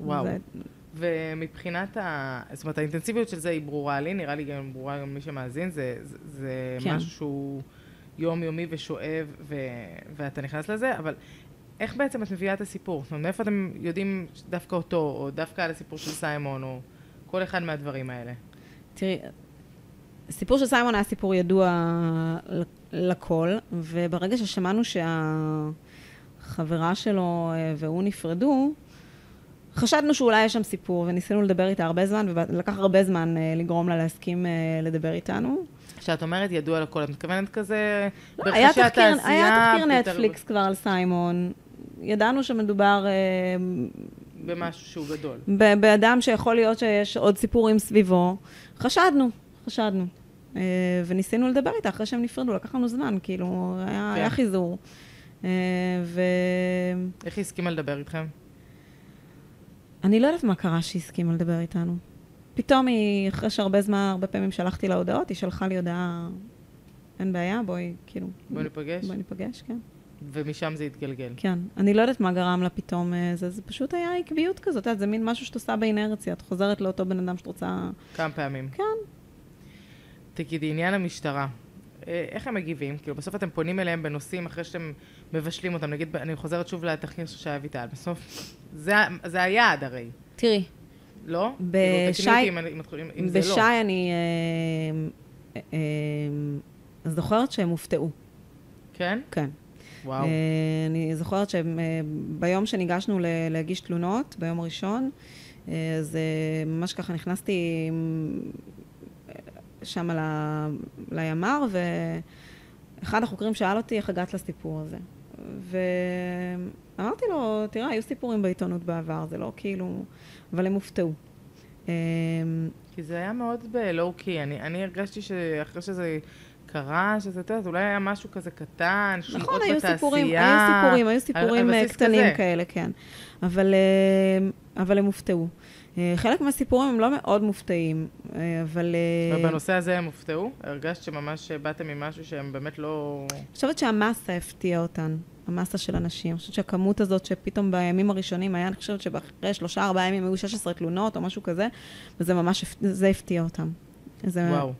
וואו. זה- ומבחינת ה... זאת אומרת, האינטנסיביות של זה היא ברורה לי, נראה לי גם ברורה גם למי שמאזין, זה, זה, זה כן. משהו שהוא יומיומי ושואב, ו... ואתה נכנס לזה, אבל איך בעצם את מביאה את הסיפור? זאת אומרת, מאיפה אתם יודעים דווקא אותו, או דווקא על הסיפור של סיימון, או כל אחד מהדברים האלה? תראי, הסיפור של סיימון היה סיפור ידוע לכל, וברגע ששמענו שהחברה שלו אה, והוא נפרדו, חשדנו שאולי יש שם סיפור, וניסינו לדבר איתה הרבה זמן, ולקח הרבה זמן אה, לגרום לה להסכים אה, לדבר איתנו. כשאת אומרת ידוע לכל, את מתכוונת כזה לא, ברכישת תחקיר, העשייה? היה תחקיר נטפליקס כבר על סיימון. ידענו שמדובר אה, במשהו שהוא גדול. באדם שיכול להיות שיש עוד סיפורים סביבו. חשדנו, חשדנו. אה, וניסינו לדבר איתה אחרי שהם נפרדו, לקח לנו זמן, כאילו, היה, כן. היה חיזור. אה, ואני איך היא הסכימה לדבר איתכם? לא יודעת מה קרה שהיא הסכימה לדבר איתנו. פתאום היא, אחרי שהרבה זמן, הרבה פעמים שלחתי לה הודעות, היא שלחה לי הודעה, אין בעיה, בואי, כאילו, בואי ניפגש? בואי ניפגש, כן. ומשם זה התגלגל. כן. אני לא יודעת מה גרם לה פתאום, אה, זה, זה פשוט היה עקביות כזאת, את יודעת, זה מין משהו שאת עושה באינרציה, את חוזרת לאותו בן אדם שאת רוצה... כמה פעמים. כן. תגידי, עניין המשטרה, אה, איך הם מגיבים? כאילו, בסוף אתם פונים אליהם בנושאים אחרי שאתם מבשלים אותם. נגיד, אני חוזרת שוב לתחקיר של שי אביטל. בסוף, זה, זה היעד הרי, תראי, לא? בשי- כאילו, אותי אם, אני- אם, אם, אם זה לא. בשי אני אה, אה, אה, זוכרת שהם הופתעו, כן? כן. וואו. אה, אני זוכרת שביום שניגשנו ל- להגיש תלונות, ביום הראשון, אה, אז אה, ממש ככה נכנסתי אה, שם ל- לימ"ר, ואחד החוקרים שאל אותי איך הגעת לסיפור הזה. ואמרתי לו, תראה, היו סיפורים בעיתונות בעבר, זה לא כאילו... אבל הם הופתעו. אה, כי זה היה מאוד בלואו-קי. אני, אני הרגשתי שאחרי שזה קרה, שזה, את יודעת, אולי היה משהו כזה קטן, שמועות נכון, בתעשייה. היו סיפורים, היו סיפורים, היו סיפורים אה, קטנים כזה. כאלה, כן. אבל, אה, אבל הם הופתעו. אה, חלק מהסיפורים הם לא מאוד מופתעים, אבל... ובנושא הזה הם הופתעו? הרגשת שממש באתם עם משהו שהם באמת לא... אני חושבת שהמסה הפתיעה אותן, המסה של אנשים. אני חושבת שהכמות הזאת שפתאום בימים הראשונים היה, אני חושבת שאחרי שלושה, ארבעה ימים היו 16 תלונות או משהו כזה, וזה ממש, זה הפתיע אותם. זה, וואו.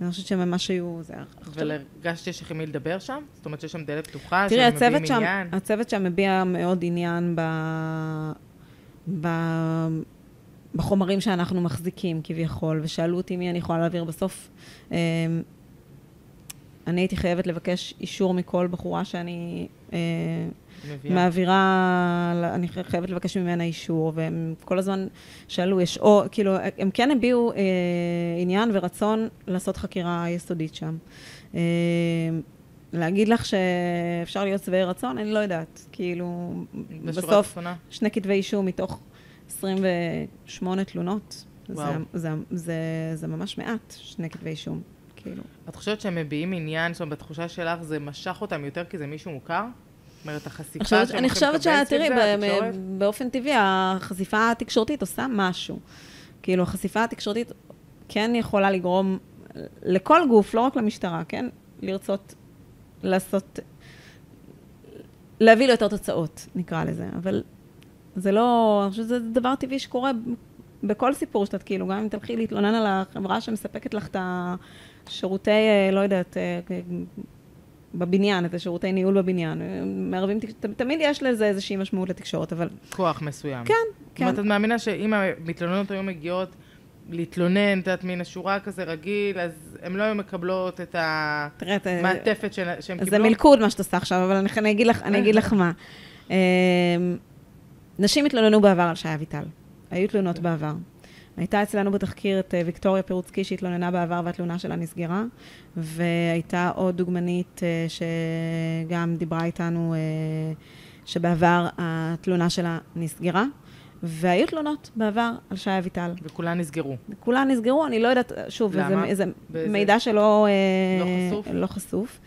אני חושבת שהם ממש היו... זה, חושבת- והרגשת שיש לך עם מי לדבר שם? זאת אומרת שיש שם דלת פתוחה, תראי, שהם הצוות שם, עניין? הצוות שם מביע מאוד עניין ב... ב... בחומרים שאנחנו מחזיקים כביכול, ושאלו אותי מי אני יכולה להעביר. בסוף, אה, אני הייתי חייבת לבקש אישור מכל בחורה שאני אה, מביאה. מעבירה, אני חייבת לבקש ממנה אישור, והם כל הזמן שאלו, יש או, כאילו, הם כן הביעו אה, עניין ורצון לעשות חקירה יסודית שם. אה, להגיד לך שאפשר להיות שבעי רצון? אני לא יודעת. כאילו, בסוף, התחתונה? שני כתבי אישום מתוך 28 תלונות. זה. זה, זה, זה ממש מעט, שני כתבי אישום. כאילו. את חושבת שהם מביעים עניין, זאת אומרת, בתחושה שלך זה משך אותם יותר כי זה מישהו מוכר? זאת אומרת, החשיפה שהם הולכים לקבל סביב זה, התקשורת? באופן טבעי, החשיפה התקשורתית עושה משהו. כאילו, החשיפה התקשורתית כן יכולה לגרום לכל גוף, לא רק למשטרה, כן? לרצות לעשות, להביא ליותר תוצאות, נקרא לזה. אבל זה לא, אני חושבת שזה דבר טבעי שקורה בכל סיפור שאת, כאילו, גם אם תלכי להתלונן על החברה שמספקת לך את השירותי, אה, לא יודעת, אה, בבניין, את השירותי ניהול בבניין. אה, מערבים, תמיד יש לזה איזושהי משמעות לתקשורת, אבל כוח מסוים. כן, זאת כן. אומרת, את מאמינה שאם המתלוננות היו מגיעות להתלונן, את יודעת, מן השורה כזה רגיל, אז הן לא היו מקבלות את אה, המעטפת של- שהם זה קיבלו? מלכוד מה שאת עושה עכשיו, אבל אני, אגיד, לך, אני אגיד לך מה. אה, נשים התלוננו בעבר על שי אביטל. היו תלונות בעבר. הייתה אצלנו בתחקיר את אה, ויקטוריה פירוצקי שהתלוננה בעבר והתלונה שלה נסגרה, והייתה עוד דוגמנית אה, שגם דיברה איתנו, אה, שבעבר התלונה שלה נסגרה. והיו תלונות בעבר על שי אביטל. וכולן נסגרו. כולן נסגרו, אני לא יודעת, שוב, למה? זה, זה מידע שלא... לא חשוף? לא חשוף.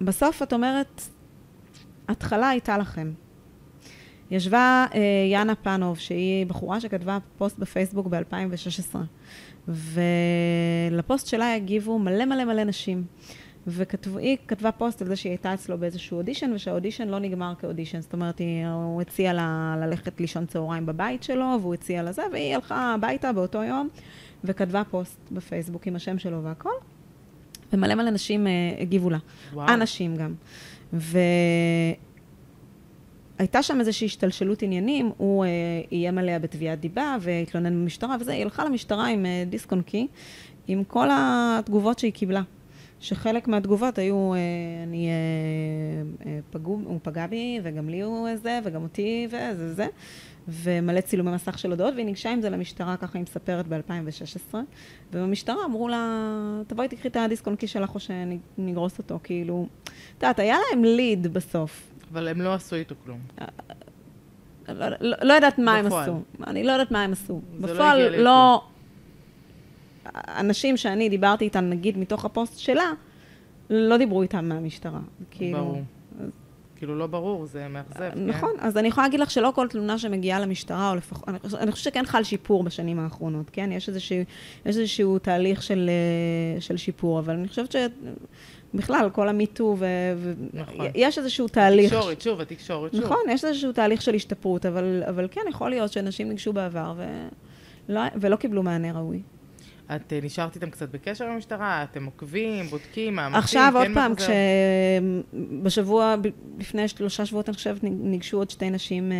ובסוף את אומרת, התחלה הייתה לכם. ישבה אה, יאנה פאנוב, שהיא בחורה שכתבה פוסט בפייסבוק ב-2016, ולפוסט שלה הגיבו מלא מלא מלא נשים. והיא כתבה פוסט על זה שהיא הייתה אצלו באיזשהו אודישן, ושהאודישן לא נגמר כאודישן. זאת אומרת, היא, הוא הציע לה ללכת לישון צהריים בבית שלו, והוא הציע לה זה, והיא הלכה הביתה באותו יום, וכתבה פוסט בפייסבוק עם השם שלו והכל, ומלא מלא נשים אה, הגיבו לה. וואו. אנשים גם. והייתה שם איזושהי השתלשלות עניינים, הוא אה, איים עליה בתביעת דיבה והתלונן במשטרה וזה, היא הלכה למשטרה עם אה, דיסק און קי, עם כל התגובות שהיא קיבלה. שחלק מהתגובות היו, אה, אני, אה, אה, פגעו, הוא פגע בי, וגם לי הוא זה, וגם אותי, וזה זה, ומלא צילומי מסך של הודעות, והיא ניגשה עם זה למשטרה, ככה היא מספרת ב-2016, ובמשטרה אמרו לה, תבואי תקחי את הדיסק און קי שלך או שנגרוס אותו, כאילו, את יודעת, היה להם ליד בסוף. אבל הם לא עשו איתו כלום. לא, לא, לא יודעת מה הם. עשו. אני לא יודעת מה הם עשו. לא בפועל לא... אנשים שאני דיברתי איתם, נגיד, מתוך הפוסט שלה, לא דיברו איתם מהמשטרה. כאילו, ברור. כאילו לא ברור, זה מאכזב, כן? נכון, אז אני יכולה להגיד לך שלא כל תלונה שמגיעה למשטרה, או לפחות, אני, חוש- אני חושבת שכן חל שיפור בשנים האחרונות, כן? יש איזשהו, יש איזשהו תהליך של, אה, של שיפור, אבל אני חושבת שבכלל, כל המיטו, נכון. ויש איזשהו תהליך. התקשורת, שוב, התקשורת, שוב. נכון, יש איזשהו תהליך של השתפרות, אבל, אבל כן, יכול להיות שאנשים ניגשו בעבר ולא, ולא קיבלו מענה ראוי. את אה, נשארת איתם קצת בקשר עם המשטרה? אתם עוקבים, בודקים, מאמצים? עכשיו, עוד כן פעם, מחזר? כשבשבוע, לפני שלושה שבועות, אני חושבת, ניגשו עוד שתי נשים אה,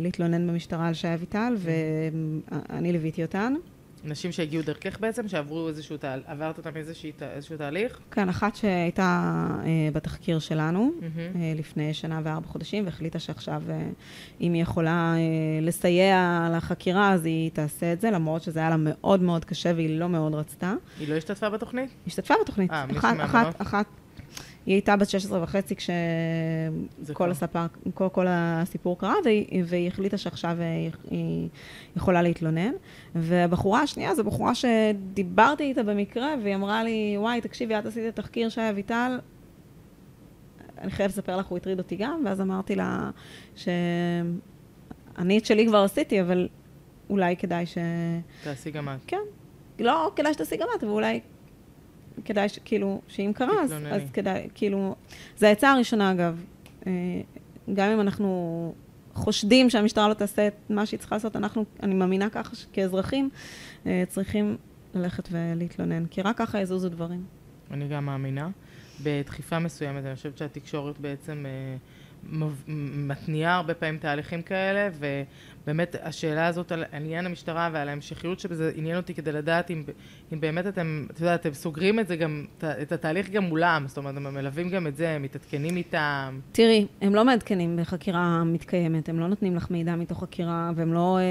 להתלונן במשטרה על שי אביטל, ואני ליוויתי אותן. נשים שהגיעו דרכך בעצם, שעברו איזשהו תהליך, עברת אותם איזושהי ת- איזשהו תהליך? כן, אחת שהייתה אה, בתחקיר שלנו מהמם. אה, לפני שנה וארבע חודשים, והחליטה שעכשיו, אה, אם היא יכולה אה, לסייע לחקירה, אז היא תעשה את זה, למרות שזה היה לה מאוד מאוד קשה והיא לא מאוד רצתה. היא לא השתתפה בתוכנית? השתתפה בתוכנית. אה, אחת, מהבנות? אחת, אחת. היא הייתה בת 16 וחצי כשכל. הספר, כל, כל הסיפור קרה, והיא, והיא החליטה שעכשיו אה, היא, היא יכולה להתלונן. והבחורה השנייה זו בחורה שדיברתי איתה במקרה, והיא אמרה לי, וואי, תקשיבי, את עשית את תחקיר שי אביטל, אני חייבת לספר לך, הוא הטריד אותי גם, ואז אמרתי לה שאני את שלי כבר עשיתי, אבל אולי כדאי ש... תעשי גם את. כן. לא כדאי שתעשי גם את, אבל אולי כדאי, ש, כאילו, שאם קרה, אז. אז כדאי, כאילו... זו העצה הראשונה, אגב. אה, גם אם אנחנו חושדים שהמשטרה לא תעשה את מה שהיא צריכה לעשות, אנחנו, אני מאמינה ככה שכאזרחים אה, צריכים ללכת ולהתלונן, כי רק ככה יזוזו דברים. אני גם מאמינה. בדחיפה מסוימת, אני חושבת שהתקשורת בעצם אה, מתניעה הרבה פעמים תהליכים כאלה, ובאמת השאלה הזאת על עניין המשטרה ועל ההמשכיות שבזה עניין אותי כדי לדעת אם, אם באמת אתם, את יודעת, אתם סוגרים את זה גם, את התהליך גם מולם, זאת אומרת, הם מלווים גם את זה, הם מתעדכנים איתם. תראי, הם לא מעדכנים בחקירה מתקיימת, הם לא נותנים לך מידע מתוך חקירה, והם לא, אה,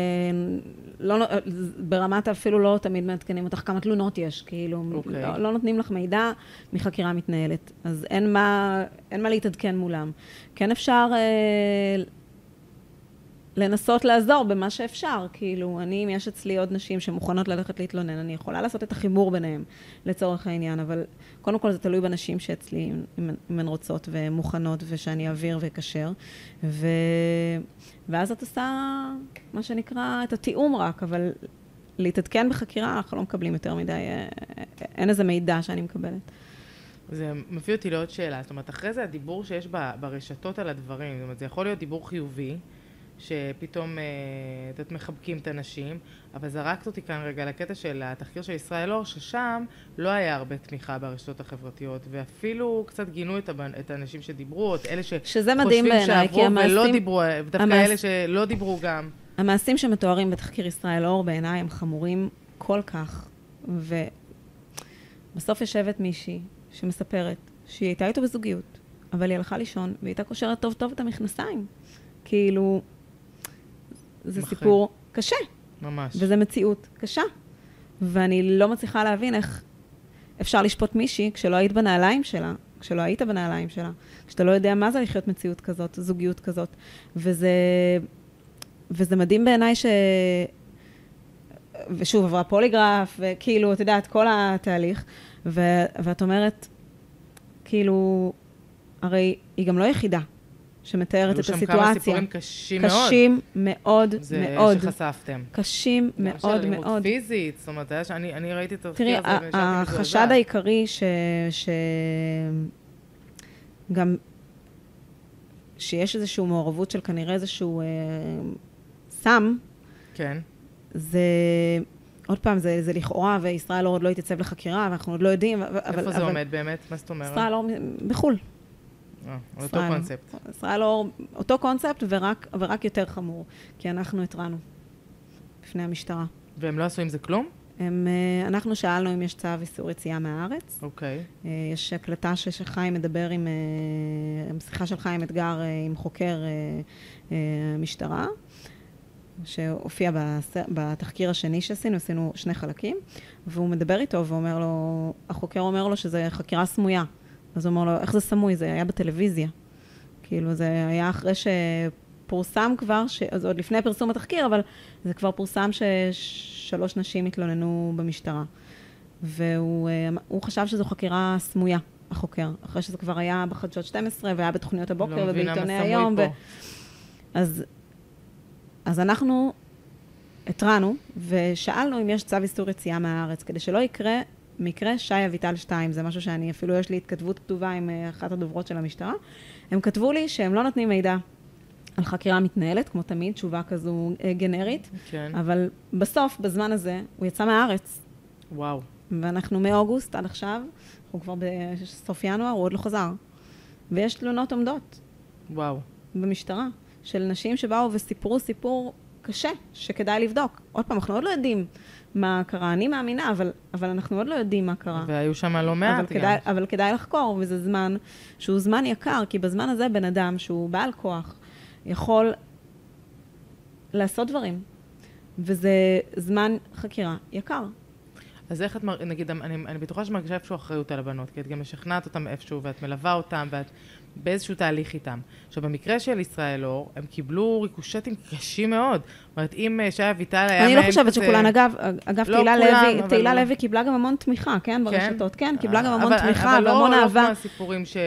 לא, אה, ברמת אפילו לא תמיד מעדכנים אותך כמה תלונות יש, כאילו, אוקיי. לא, לא נותנים לך מידע מחקירה מתנהלת, אז אין מה, אין מה להתעדכן מולם. כן אפשר אה, לנסות לעזור במה שאפשר, כאילו, אני, אם יש אצלי עוד נשים שמוכנות ללכת להתלונן, אני יכולה לעשות את החיבור ביניהם, לצורך העניין, אבל קודם כל זה תלוי בנשים שאצלי, אם, אם הן רוצות ומוכנות, ושאני אעביר ואקשר, ו... ואז את עושה, מה שנקרא, את התיאום רק, אבל להתעדכן בחקירה, אנחנו לא מקבלים יותר מדי, אה, אין איזה מידע שאני מקבלת. זה מביא אותי לעוד שאלה, זאת אומרת, אחרי זה הדיבור שיש ברשתות על הדברים, זאת אומרת, זה יכול להיות דיבור חיובי, שפתאום, אה, את יודעת, מחבקים את הנשים, אבל זרקת אותי כאן רגע לקטע של התחקיר של ישראל אור, ששם לא היה הרבה תמיכה ברשתות החברתיות, ואפילו קצת גינו את, הבנ... את האנשים שדיברו, את אלה שחושבים שעברו ולא המעשים- דיברו, דווקא המעש- אלה שלא דיברו גם. המעשים שמתוארים בתחקיר ישראל אור בעיניי הם חמורים כל כך, ובסוף יושבת מישהי שמספרת שהיא הייתה איתו בזוגיות, אבל היא הלכה לישון והיא הייתה קושרת טוב טוב את המכנסיים. כאילו, זה מחריד. סיפור קשה. ממש. וזו מציאות קשה. ואני לא מצליחה להבין איך אפשר לשפוט מישהי כשלא היית בנעליים שלה, כשלא היית בנעליים שלה, כשאתה לא יודע מה זה לחיות מציאות כזאת, זוגיות כזאת. וזה, וזה מדהים בעיניי ש... ושוב, עברה פוליגרף, וכאילו, את יודעת, כל התהליך, ו... ואת אומרת, כאילו, הרי היא גם לא יחידה שמתארת את היו שם הסיטואציה. כמה סיפורים קשים מאוד. קשים מאוד זה מאוד. שחשפתם. קשים גם מאוד של אלימות מאוד. פיזית, זאת אומרת, היה שאני אני ראיתי את תראי, התחקיר הזה ונשארתי החשד מזועזעת. העיקרי ש... ש... גם... שיש איזושהי מעורבות של כנראה איזשהו אה, סם, כן. זה... עוד פעם, זה, זה לכאורה, וישראל אור עוד לא התייצב לחקירה, ואנחנו עוד לא יודעים, אבל... איפה זה אבל עומד באמת? מה זאת אומרת? ישראל אור בחו"ל. אה, אותו. קונספט. ישראל אור, אותו קונספט, ורק, ורק יותר חמור, כי אנחנו התרענו בפני המשטרה. והם לא עשו עם זה כלום? הם, אה, אנחנו שאלנו אם יש צו איסור יציאה מהארץ. אוקיי. אה, יש הקלטה שחיים מדבר עם, עם שיחה של חיים אתגר עם חוקר אה, אה, משטרה, שהופיע בתחקיר השני שעשינו, עשינו שני חלקים, והוא מדבר איתו ואומר לו, החוקר אומר לו שזה חקירה סמויה. אז הוא אומר לו, איך זה סמוי? זה היה בטלוויזיה. כאילו, זה היה אחרי שפורסם כבר, ש... אז עוד לפני פרסום התחקיר, אבל זה כבר פורסם ששלוש נשים התלוננו במשטרה. והוא אה, חשב שזו חקירה סמויה, החוקר, אחרי שזה כבר היה בחדשות 12 והיה בתוכניות הבוקר לא ובעיתוני היום. פה. אז, אז אנחנו התרענו ושאלנו אם יש צו איסור יציאה מהארץ, כדי שלא יקרה מקרה שי אביטל 2, זה משהו שאני, אפילו יש לי התכתבות כתובה עם אה, אחת הדוברות של המשטרה. הם כתבו לי שהם לא נותנים מידע על חקירה מתנהלת, כמו תמיד, תשובה כזו אה, גנרית, כן. אבל בסוף, בזמן הזה, הוא יצא מהארץ. וואו. ואנחנו מאוגוסט עד עכשיו, אנחנו כבר בסוף ינואר, הוא עוד לא חזר. ויש תלונות עומדות וואו. במשטרה של נשים שבאו וסיפרו סיפור קשה, שכדאי לבדוק. עוד פעם, אנחנו עוד לא יודעים מה קרה. אני מאמינה, אבל, אבל אנחנו עוד לא יודעים מה קרה. והיו שם לא אבל מעט גם. כדאי, אבל כדאי לחקור, וזה זמן שהוא זמן יקר, כי בזמן הזה בן אדם שהוא בעל כוח יכול לעשות דברים, וזה זמן חקירה יקר. אז איך את, מר- נגיד, אני, אני בטוחה שמרגישה איפשהו אחריות על הבנות, כי את גם משכנעת אותן איפשהו, ואת מלווה אותן, ואת באיזשהו תהליך איתן. עכשיו, במקרה של ישראל אור, הם קיבלו ריקושטים קשים מאוד. זאת אומרת, אם אה, שי אביטל היה אני לא חושבת כזה- שכולן, אגב, אגב, לא תהילה לוי, אבל- תהילה לוי קיבלה גם המון תמיכה, כן, ברשתות, כן, קיבלה גם המון אבל- תמיכה אבל לא- והמון לא אהבה. כמו הסיפורים ש...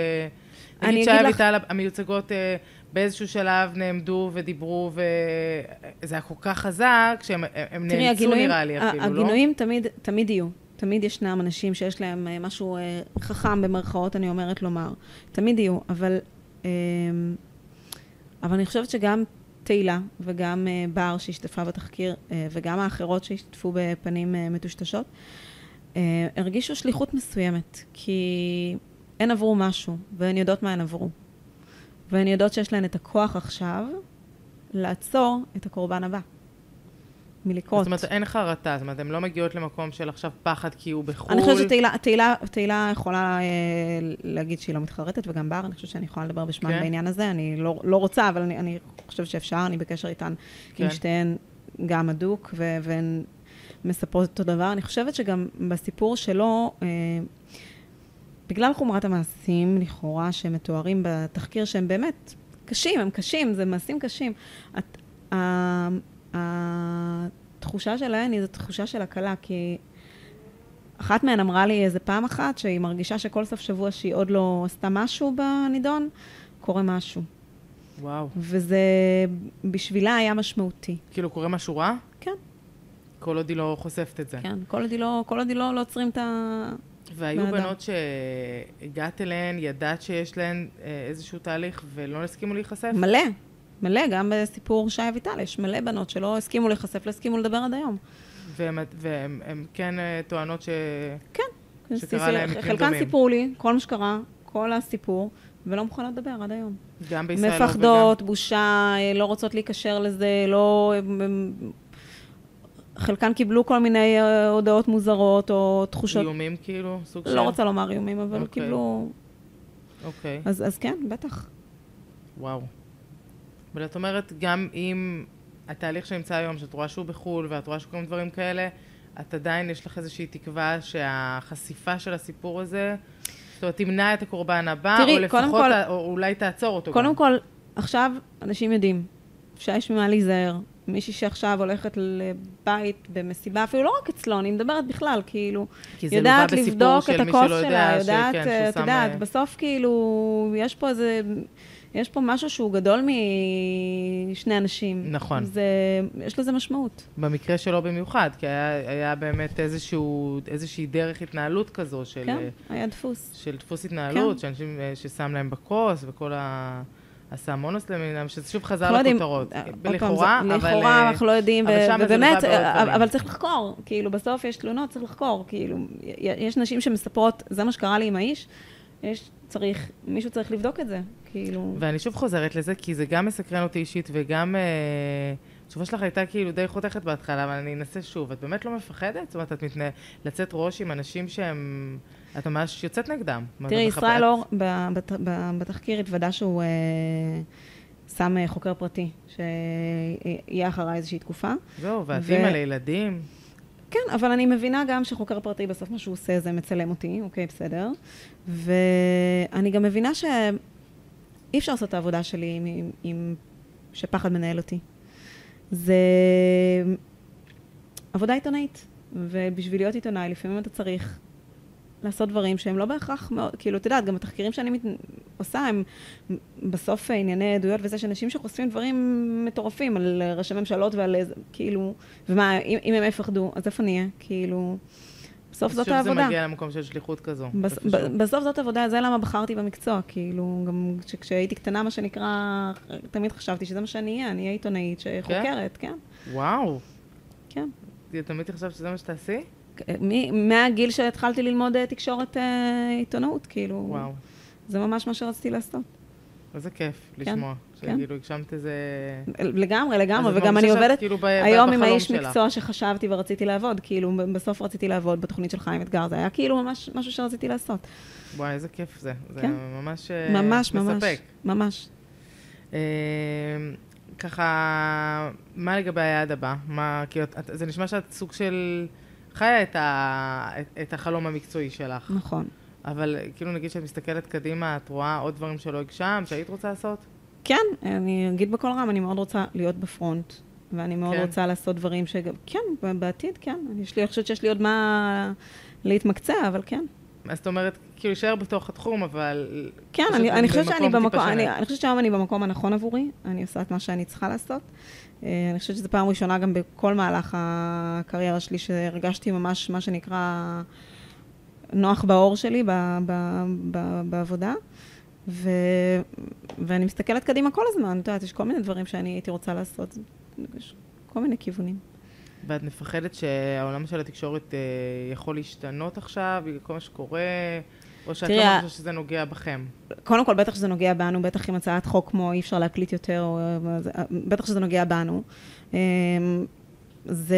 נגיד שי אביטל, המיוצגות אה, באיזשהו שלב נעמדו ודיברו, וזה היה כל כך חזק, שהם הם תראי, נאלצו הגינויים, נראה לי אפילו, לא? הגינויים תמיד, תמיד יהיו. תמיד ישנם אנשים שיש להם אה, משהו אה, חכם במרכאות, אני אומרת לומר. תמיד יהיו, אבל, אה, אבל אני חושבת שגם תהילה וגם אה, בר שהשתתפה בתחקיר, וגם האחרות שהשתתפו בפנים מטושטשות, הרגישו שליחות מסוימת, כי הן עברו משהו, והן יודעות מה הן עברו. והן יודעות שיש להן את הכוח עכשיו לעצור את הקורבן הבא. מלקרות. זאת אומרת, אין חרטה, זאת אומרת, הן לא מגיעות למקום של עכשיו פחד כי הוא בחו"ל. אני חושבת שתהילה תהילה- תהילה יכולה אה, להגיד שהיא לא מתחרטת, וגם בר, אני חושבת שאני יכולה לדבר בשמן כן. בעניין הזה. אני לא, לא רוצה, אבל אני, אני חושבת שאפשר, אני בקשר איתן, כן. עם שתיהן גם הדוק, והן מספרות אותו דבר. אני חושבת שגם בסיפור שלו, אה, בגלל חומרת המעשים, לכאורה, שמתוארים בתחקיר, שהם באמת קשים, הם קשים, זה מעשים קשים. ה- התחושה שלהן היא זו תחושה של הקלה, כי אחת מהן אמרה לי איזה פעם אחת שהיא מרגישה שכל סוף שבוע שהיא עוד לא עשתה משהו בנידון, קורה משהו. וואו. וזה בשבילה היה משמעותי. כאילו, קורה משהו רע? כן, כל עוד היא לא חושפת את זה. כן. כל עוד היא לא, כל עוד היא לא, לא עוצרים את ה... והיו בן אדם. בנות שהגעת אליהן, ידעת שיש להן אה, איזשהו תהליך ולא הסכימו להיחשף? מלא, מלא, גם בסיפור שי אביטל, יש מלא בנות שלא הסכימו להיחשף, לא הסכימו לדבר עד היום. והן כן אה, טוענות ש... כן. שקרה להם מקרים חלקן דומים. סיפרו לי, כל מה שקרה, כל הסיפור, ולא מוכנות לדבר עד היום. גם בישראל לא מפחדות, בושה, אה, לא רוצות להיקשר לזה, לא... חלקן קיבלו כל מיני אה, הודעות מוזרות או תחושות, איומים כאילו? סוג של... לא רוצה לומר איומים, אבל אוקיי. קיבלו... אוקיי, אז אז כן, בטח. וואו. אבל את אומרת, גם אם התהליך שנמצא היום, שאת רואה שהוא בחו"ל, ואת רואה שקורים דברים כאלה, את עדיין, יש לך איזושהי תקווה שהחשיפה של הסיפור הזה, זאת אומרת, תמנע את הקורבן הבא, תראי, או לפחות, כל- או אולי תעצור אותו קודם גם. כל, עכשיו אנשים יודעים שיש ממה להיזהר. מישהי שעכשיו הולכת לבית במסיבה, אפילו לא רק אצלו, אני מדברת בכלל, כאילו, יודעת לבדוק את הכוס שלא יודע שלה, יודעת, שכן, אה, את יודעת, אה, בסוף כאילו, יש פה איזה, יש פה משהו שהוא גדול משני אנשים. נכון. זה, יש לזה משמעות. במקרה שלו במיוחד, כי היה, היה באמת איזשהו, איזושהי דרך התנהלות כזו של, כן, אה, היה דפוס. של דפוס התנהלות, כן. שאנשים ששם להם בכוס, וכל ה... הסמונוס למיניהם, שזה שוב חזר לא לכותרות. אה, לכאורה, אבל... לכאורה אנחנו לא יודעים, ובאמת, אה. אבל צריך לחקור, כאילו, בסוף יש תלונות, צריך לחקור, כאילו, יש נשים שמספרות, זה מה שקרה לי עם האיש, יש, צריך, מישהו צריך לבדוק את זה, כאילו, ואני שוב חוזרת לזה, כי זה גם מסקרן אותי אישית, וגם... אה, התשובה שלך הייתה כאילו די חותכת בהתחלה, אבל אני אנסה שוב. את באמת לא מפחדת? זאת אומרת, את מתנה... לצאת ראש עם אנשים שהם... את ממש יוצאת נגדם. תראי, ישראל? אור בת- בתחקיר התוודה שהוא אה, שם אה, חוקר פרטי, שיהיה אחריי איזושהי תקופה. זהו, ואת אימא לילדים. כן, אבל אני מבינה גם שחוקר פרטי בסוף מה שהוא עושה זה מצלם אותי, אוקיי, בסדר. ואני גם מבינה שאי אפשר לעשות את העבודה שלי עם, עם שפחד מנהל אותי. זה עבודה עיתונאית, ובשביל להיות עיתונאי לפעמים אתה צריך לעשות דברים שהם לא בהכרח מאוד, כאילו, את יודעת, גם התחקירים שאני מת... עושה הם בסוף ענייני עדויות וזה, שאנשים שחושפים דברים מטורפים על ראשי ממשלות ועל איזה, כאילו, ומה, אם, אם הם יפחדו, אז איפה נהיה? כאילו, בסוף זאת העבודה. זה מגיע למקום של שליחות כזו. בס. ב, בסוף זאת עבודה, זה למה בחרתי במקצוע, כאילו, גם כש- כשהייתי קטנה, מה שנקרא, תמיד חשבתי שזה מה שאני אהיה, אני אהיה עיתונאית שחוקרת, כן, וואו. כן. תמיד חשבת שזה מה שתעשי? מהגיל שהתחלתי ללמוד אה, תקשורת אה, עיתונאות, כאילו, וואו. זה ממש מה שרציתי לעשות. איזה כיף כן, לשמוע. כן. שכאילו הגשמת איזה... לגמרי, לגמרי, וגם אני עובדת כאילו ב- היום עם האיש שלך. מקצוע שחשבתי ורציתי לעבוד, כאילו, בסוף רציתי לעבוד בתוכנית של חיים אתגר, זה היה כאילו ממש משהו שרציתי לעשות. וואי, איזה כיף זה. זה כן. ממש אה, ממש, ממש, מספק. ממש. אה, ככה, מה לגבי היעד הבא? מה, כאילו, זה נשמע שאת סוג של חיה את, ה, את, את החלום המקצועי שלך. נכון. אבל כאילו, נגיד שאת מסתכלת קדימה, את רואה עוד דברים שלא הגשמת, שהיית רוצה לעשות? כן, אני אגיד בקול רם, אני מאוד רוצה להיות בפרונט, ואני מאוד כן. רוצה לעשות דברים שגם, כן, בעתיד, כן. יש לי, אני חושבת שיש לי עוד מה להתמקצע, אבל כן. אז את אומרת, כאילו, להישאר בתוך התחום, אבל... כן, אני, אני חושבת שאני במקום אני. אני חושבת שהיום אני במקום הנכון עבורי, אני עושה את מה שאני צריכה לעשות. אה, אני חושבת שזו פעם ראשונה גם בכל מהלך הקריירה שלי, שהרגשתי ממש, מה שנקרא, נוח בעור שלי ב, ב, ב, בעבודה. ו, ואני מסתכלת קדימה כל הזמן, את יודעת, יש כל מיני דברים שאני הייתי רוצה לעשות. יש כל מיני כיוונים. ואת מפחדת שהעולם של התקשורת אה, יכול להשתנות עכשיו, כל מה שקורה, או שאת תראי, לא מרגישה שזה נוגע בכם? קודם כל, בטח שזה נוגע בנו, בטח עם הצעת חוק כמו אי אפשר להקליט יותר, או, בטח שזה נוגע בנו. אמ, זה...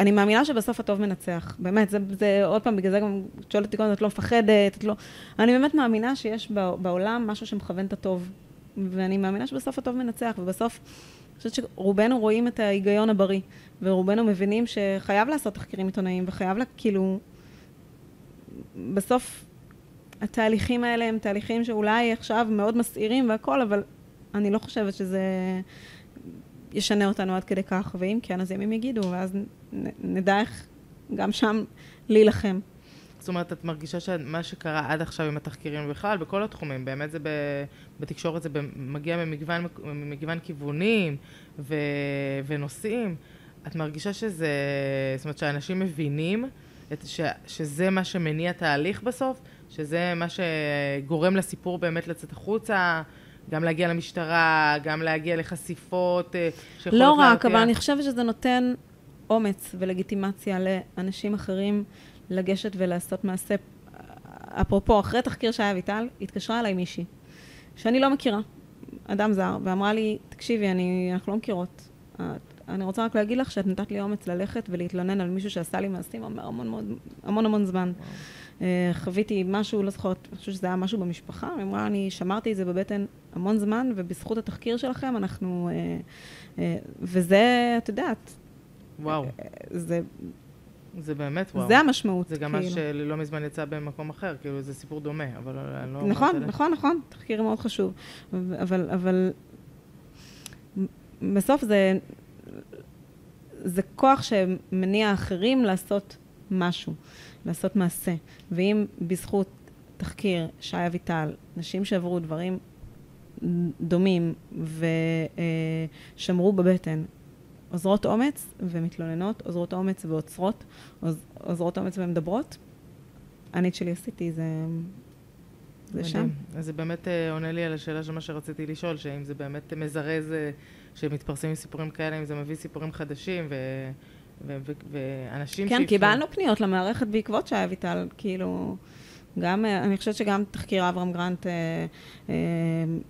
אני מאמינה שבסוף הטוב מנצח. באמת, זה, זה עוד פעם, בגלל זה גם, את שואלת אותי קודם, את לא מפחדת, את לא... אני באמת מאמינה שיש בעולם משהו שמכוון את הטוב. ואני מאמינה שבסוף הטוב מנצח, ובסוף, אני חושבת שרובנו רואים את ההיגיון הבריא, ורובנו מבינים שחייב לעשות תחקירים עיתונאיים, וחייב, לה, כאילו... בסוף, התהליכים האלה הם תהליכים שאולי עכשיו מאוד מסעירים והכל, אבל אני לא חושבת שזה ישנה אותנו עד כדי כך, ואם כן, אז ימים יגידו, ואז נדע איך גם שם להילחם. זאת אומרת, את מרגישה שמה שקרה עד עכשיו עם התחקירים בכלל, בכל התחומים, באמת זה ב, בתקשורת, זה מגיע ממגוון, ממגוון כיוונים ו, ונושאים. את מרגישה שזה, זאת אומרת, שאנשים מבינים את, ש, שזה מה שמניע תהליך בסוף? שזה מה שגורם לסיפור באמת לצאת החוצה? גם להגיע למשטרה, גם להגיע לחשיפות אה, שיכולות לא רק, להרתיע? אבל אני חושבת שזה נותן אומץ ולגיטימציה לאנשים אחרים לגשת ולעשות מעשה. אפרופו, אחרי תחקיר שהיה אביטל, התקשרה אליי מישהי, שאני לא מכירה, אדם זר, ואמרה לי, תקשיבי, אני, אנחנו לא מכירות. אני רוצה רק להגיד לך שאת נתת לי אומץ ללכת ולהתלונן על מישהו שעשה לי מעשים המון המון, המון, המון זמן. אה, חוויתי משהו, לא זוכרת, אני חושבת שזה היה משהו במשפחה, היא אמרה, אני שמרתי את זה בבטן המון זמן, ובזכות התחקיר שלכם אנחנו... אה, אה, וזה, את יודעת, וואו, זה, זה באמת וואו. זה המשמעות. זה גם מה כאילו. שלא מזמן יצא במקום אחר, כאילו זה סיפור דומה, אבל אני לא... נכון. נכון, נכון, תחקיר מאוד חשוב. אבל, אבל בסוף זה, זה כוח שמניע אחרים לעשות משהו, לעשות מעשה. ואם בזכות תחקיר שי אביטל, נשים שעברו דברים דומים ושמרו בבטן, עוזרות אומץ ומתלוננות, עוזרות אומץ ועוצרות, עוז, עוזרות אומץ ומדברות, אני את שלי עשיתי, זה, זה שם. אז זה באמת אה, עונה לי על השאלה של מה שרציתי לשאול, שאם זה באמת מזרז אה, שמתפרסמים סיפורים כאלה, אם זה מביא סיפורים חדשים ו... ו- ו- ואנשים כן, קיבלנו פניות למערכת בעקבות שי אביטל, כאילו, גם, אה, אני חושבת שגם תחקיר אברהם גרנט אה, אה,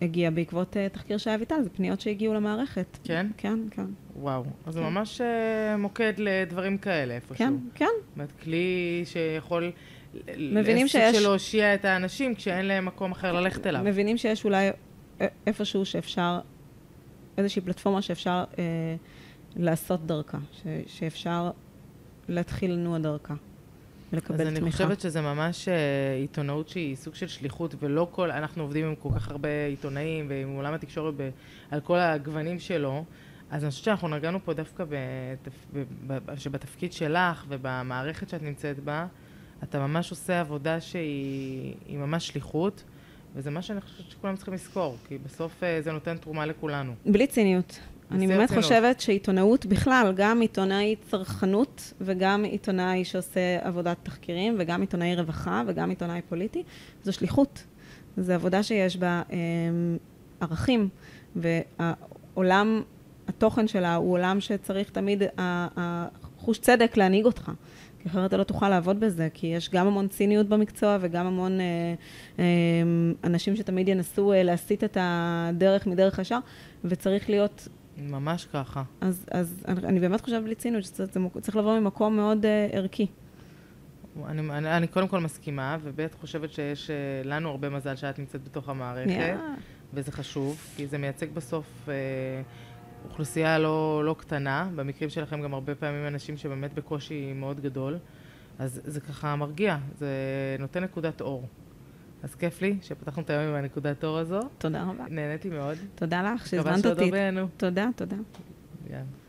הגיע בעקבות אה, תחקיר שי אביטל, זה פניות שהגיעו למערכת. כן? כן, כן, וואו. אז זה כן. ממש אה, מוקד לדברים כאלה איפשהו. כן, כן. זאת אומרת, כלי שיכול... מבינים שיש- של להושיע את האנשים כשאין להם מקום אחר ללכת אליו. מבינים שיש אולי א- איפשהו שאפשר, איזושהי פלטפורמה שאפשר אה, לעשות דרכה, ש, שאפשר להתחיל לנוע דרכה ולקבל אז תמיכה. אני חושבת שזה ממש אה, עיתונאות שהיא סוג של שליחות, ולא כל, אנחנו עובדים עם כל כך הרבה עיתונאים ועם עולם התקשורת ב, על כל הגוונים שלו, אז אני חושבת שאנחנו נגענו פה דווקא בתפ, ב, ב, שבתפקיד שלך ובמערכת שאת נמצאת בה, אתה ממש עושה עבודה שהיא היא ממש שליחות, וזה מה שאני חושבת שכולם צריכים לזכור, כי בסוף אה, זה נותן תרומה לכולנו. בלי ציניות. אני באמת הרצינות. חושבת שעיתונאות בכלל, גם עיתונאי צרכנות וגם עיתונאי שעושה עבודת תחקירים וגם עיתונאי רווחה וגם עיתונאי פוליטי, זו שליחות. זו עבודה שיש בה אה, ערכים, והעולם, התוכן שלה הוא עולם שצריך תמיד ה- החוש צדק להנהיג אותך. אחרת אתה לא תוכל לעבוד בזה, כי יש גם המון ציניות במקצוע וגם המון אה, אה, אנשים שתמיד ינסו אה, להסיט את הדרך מדרך ישר, וצריך להיות, ממש ככה. אז, אז אני, אני באמת חושבת בלי ציניות, שזה מק- צריך לבוא ממקום מאוד אה, ערכי. אני, אני, אני קודם כל מסכימה, וב' חושבת שיש אה, לנו הרבה מזל שאת נמצאת בתוך המערכת. יא. וזה חשוב, כי זה מייצג בסוף אה, אוכלוסייה לא, לא קטנה, במקרים שלכם גם הרבה פעמים אנשים שבאמת בקושי מאוד גדול, אז זה ככה מרגיע, זה נותן נקודת אור. אז כיף לי שפתחנו את היום עם הנקודת אור הזו, תודה רבה. נהניתי מאוד. תודה לך מקווה שהזמנת שעוד אותי. הרבה ייהנו. תודה, תודה. יאללה.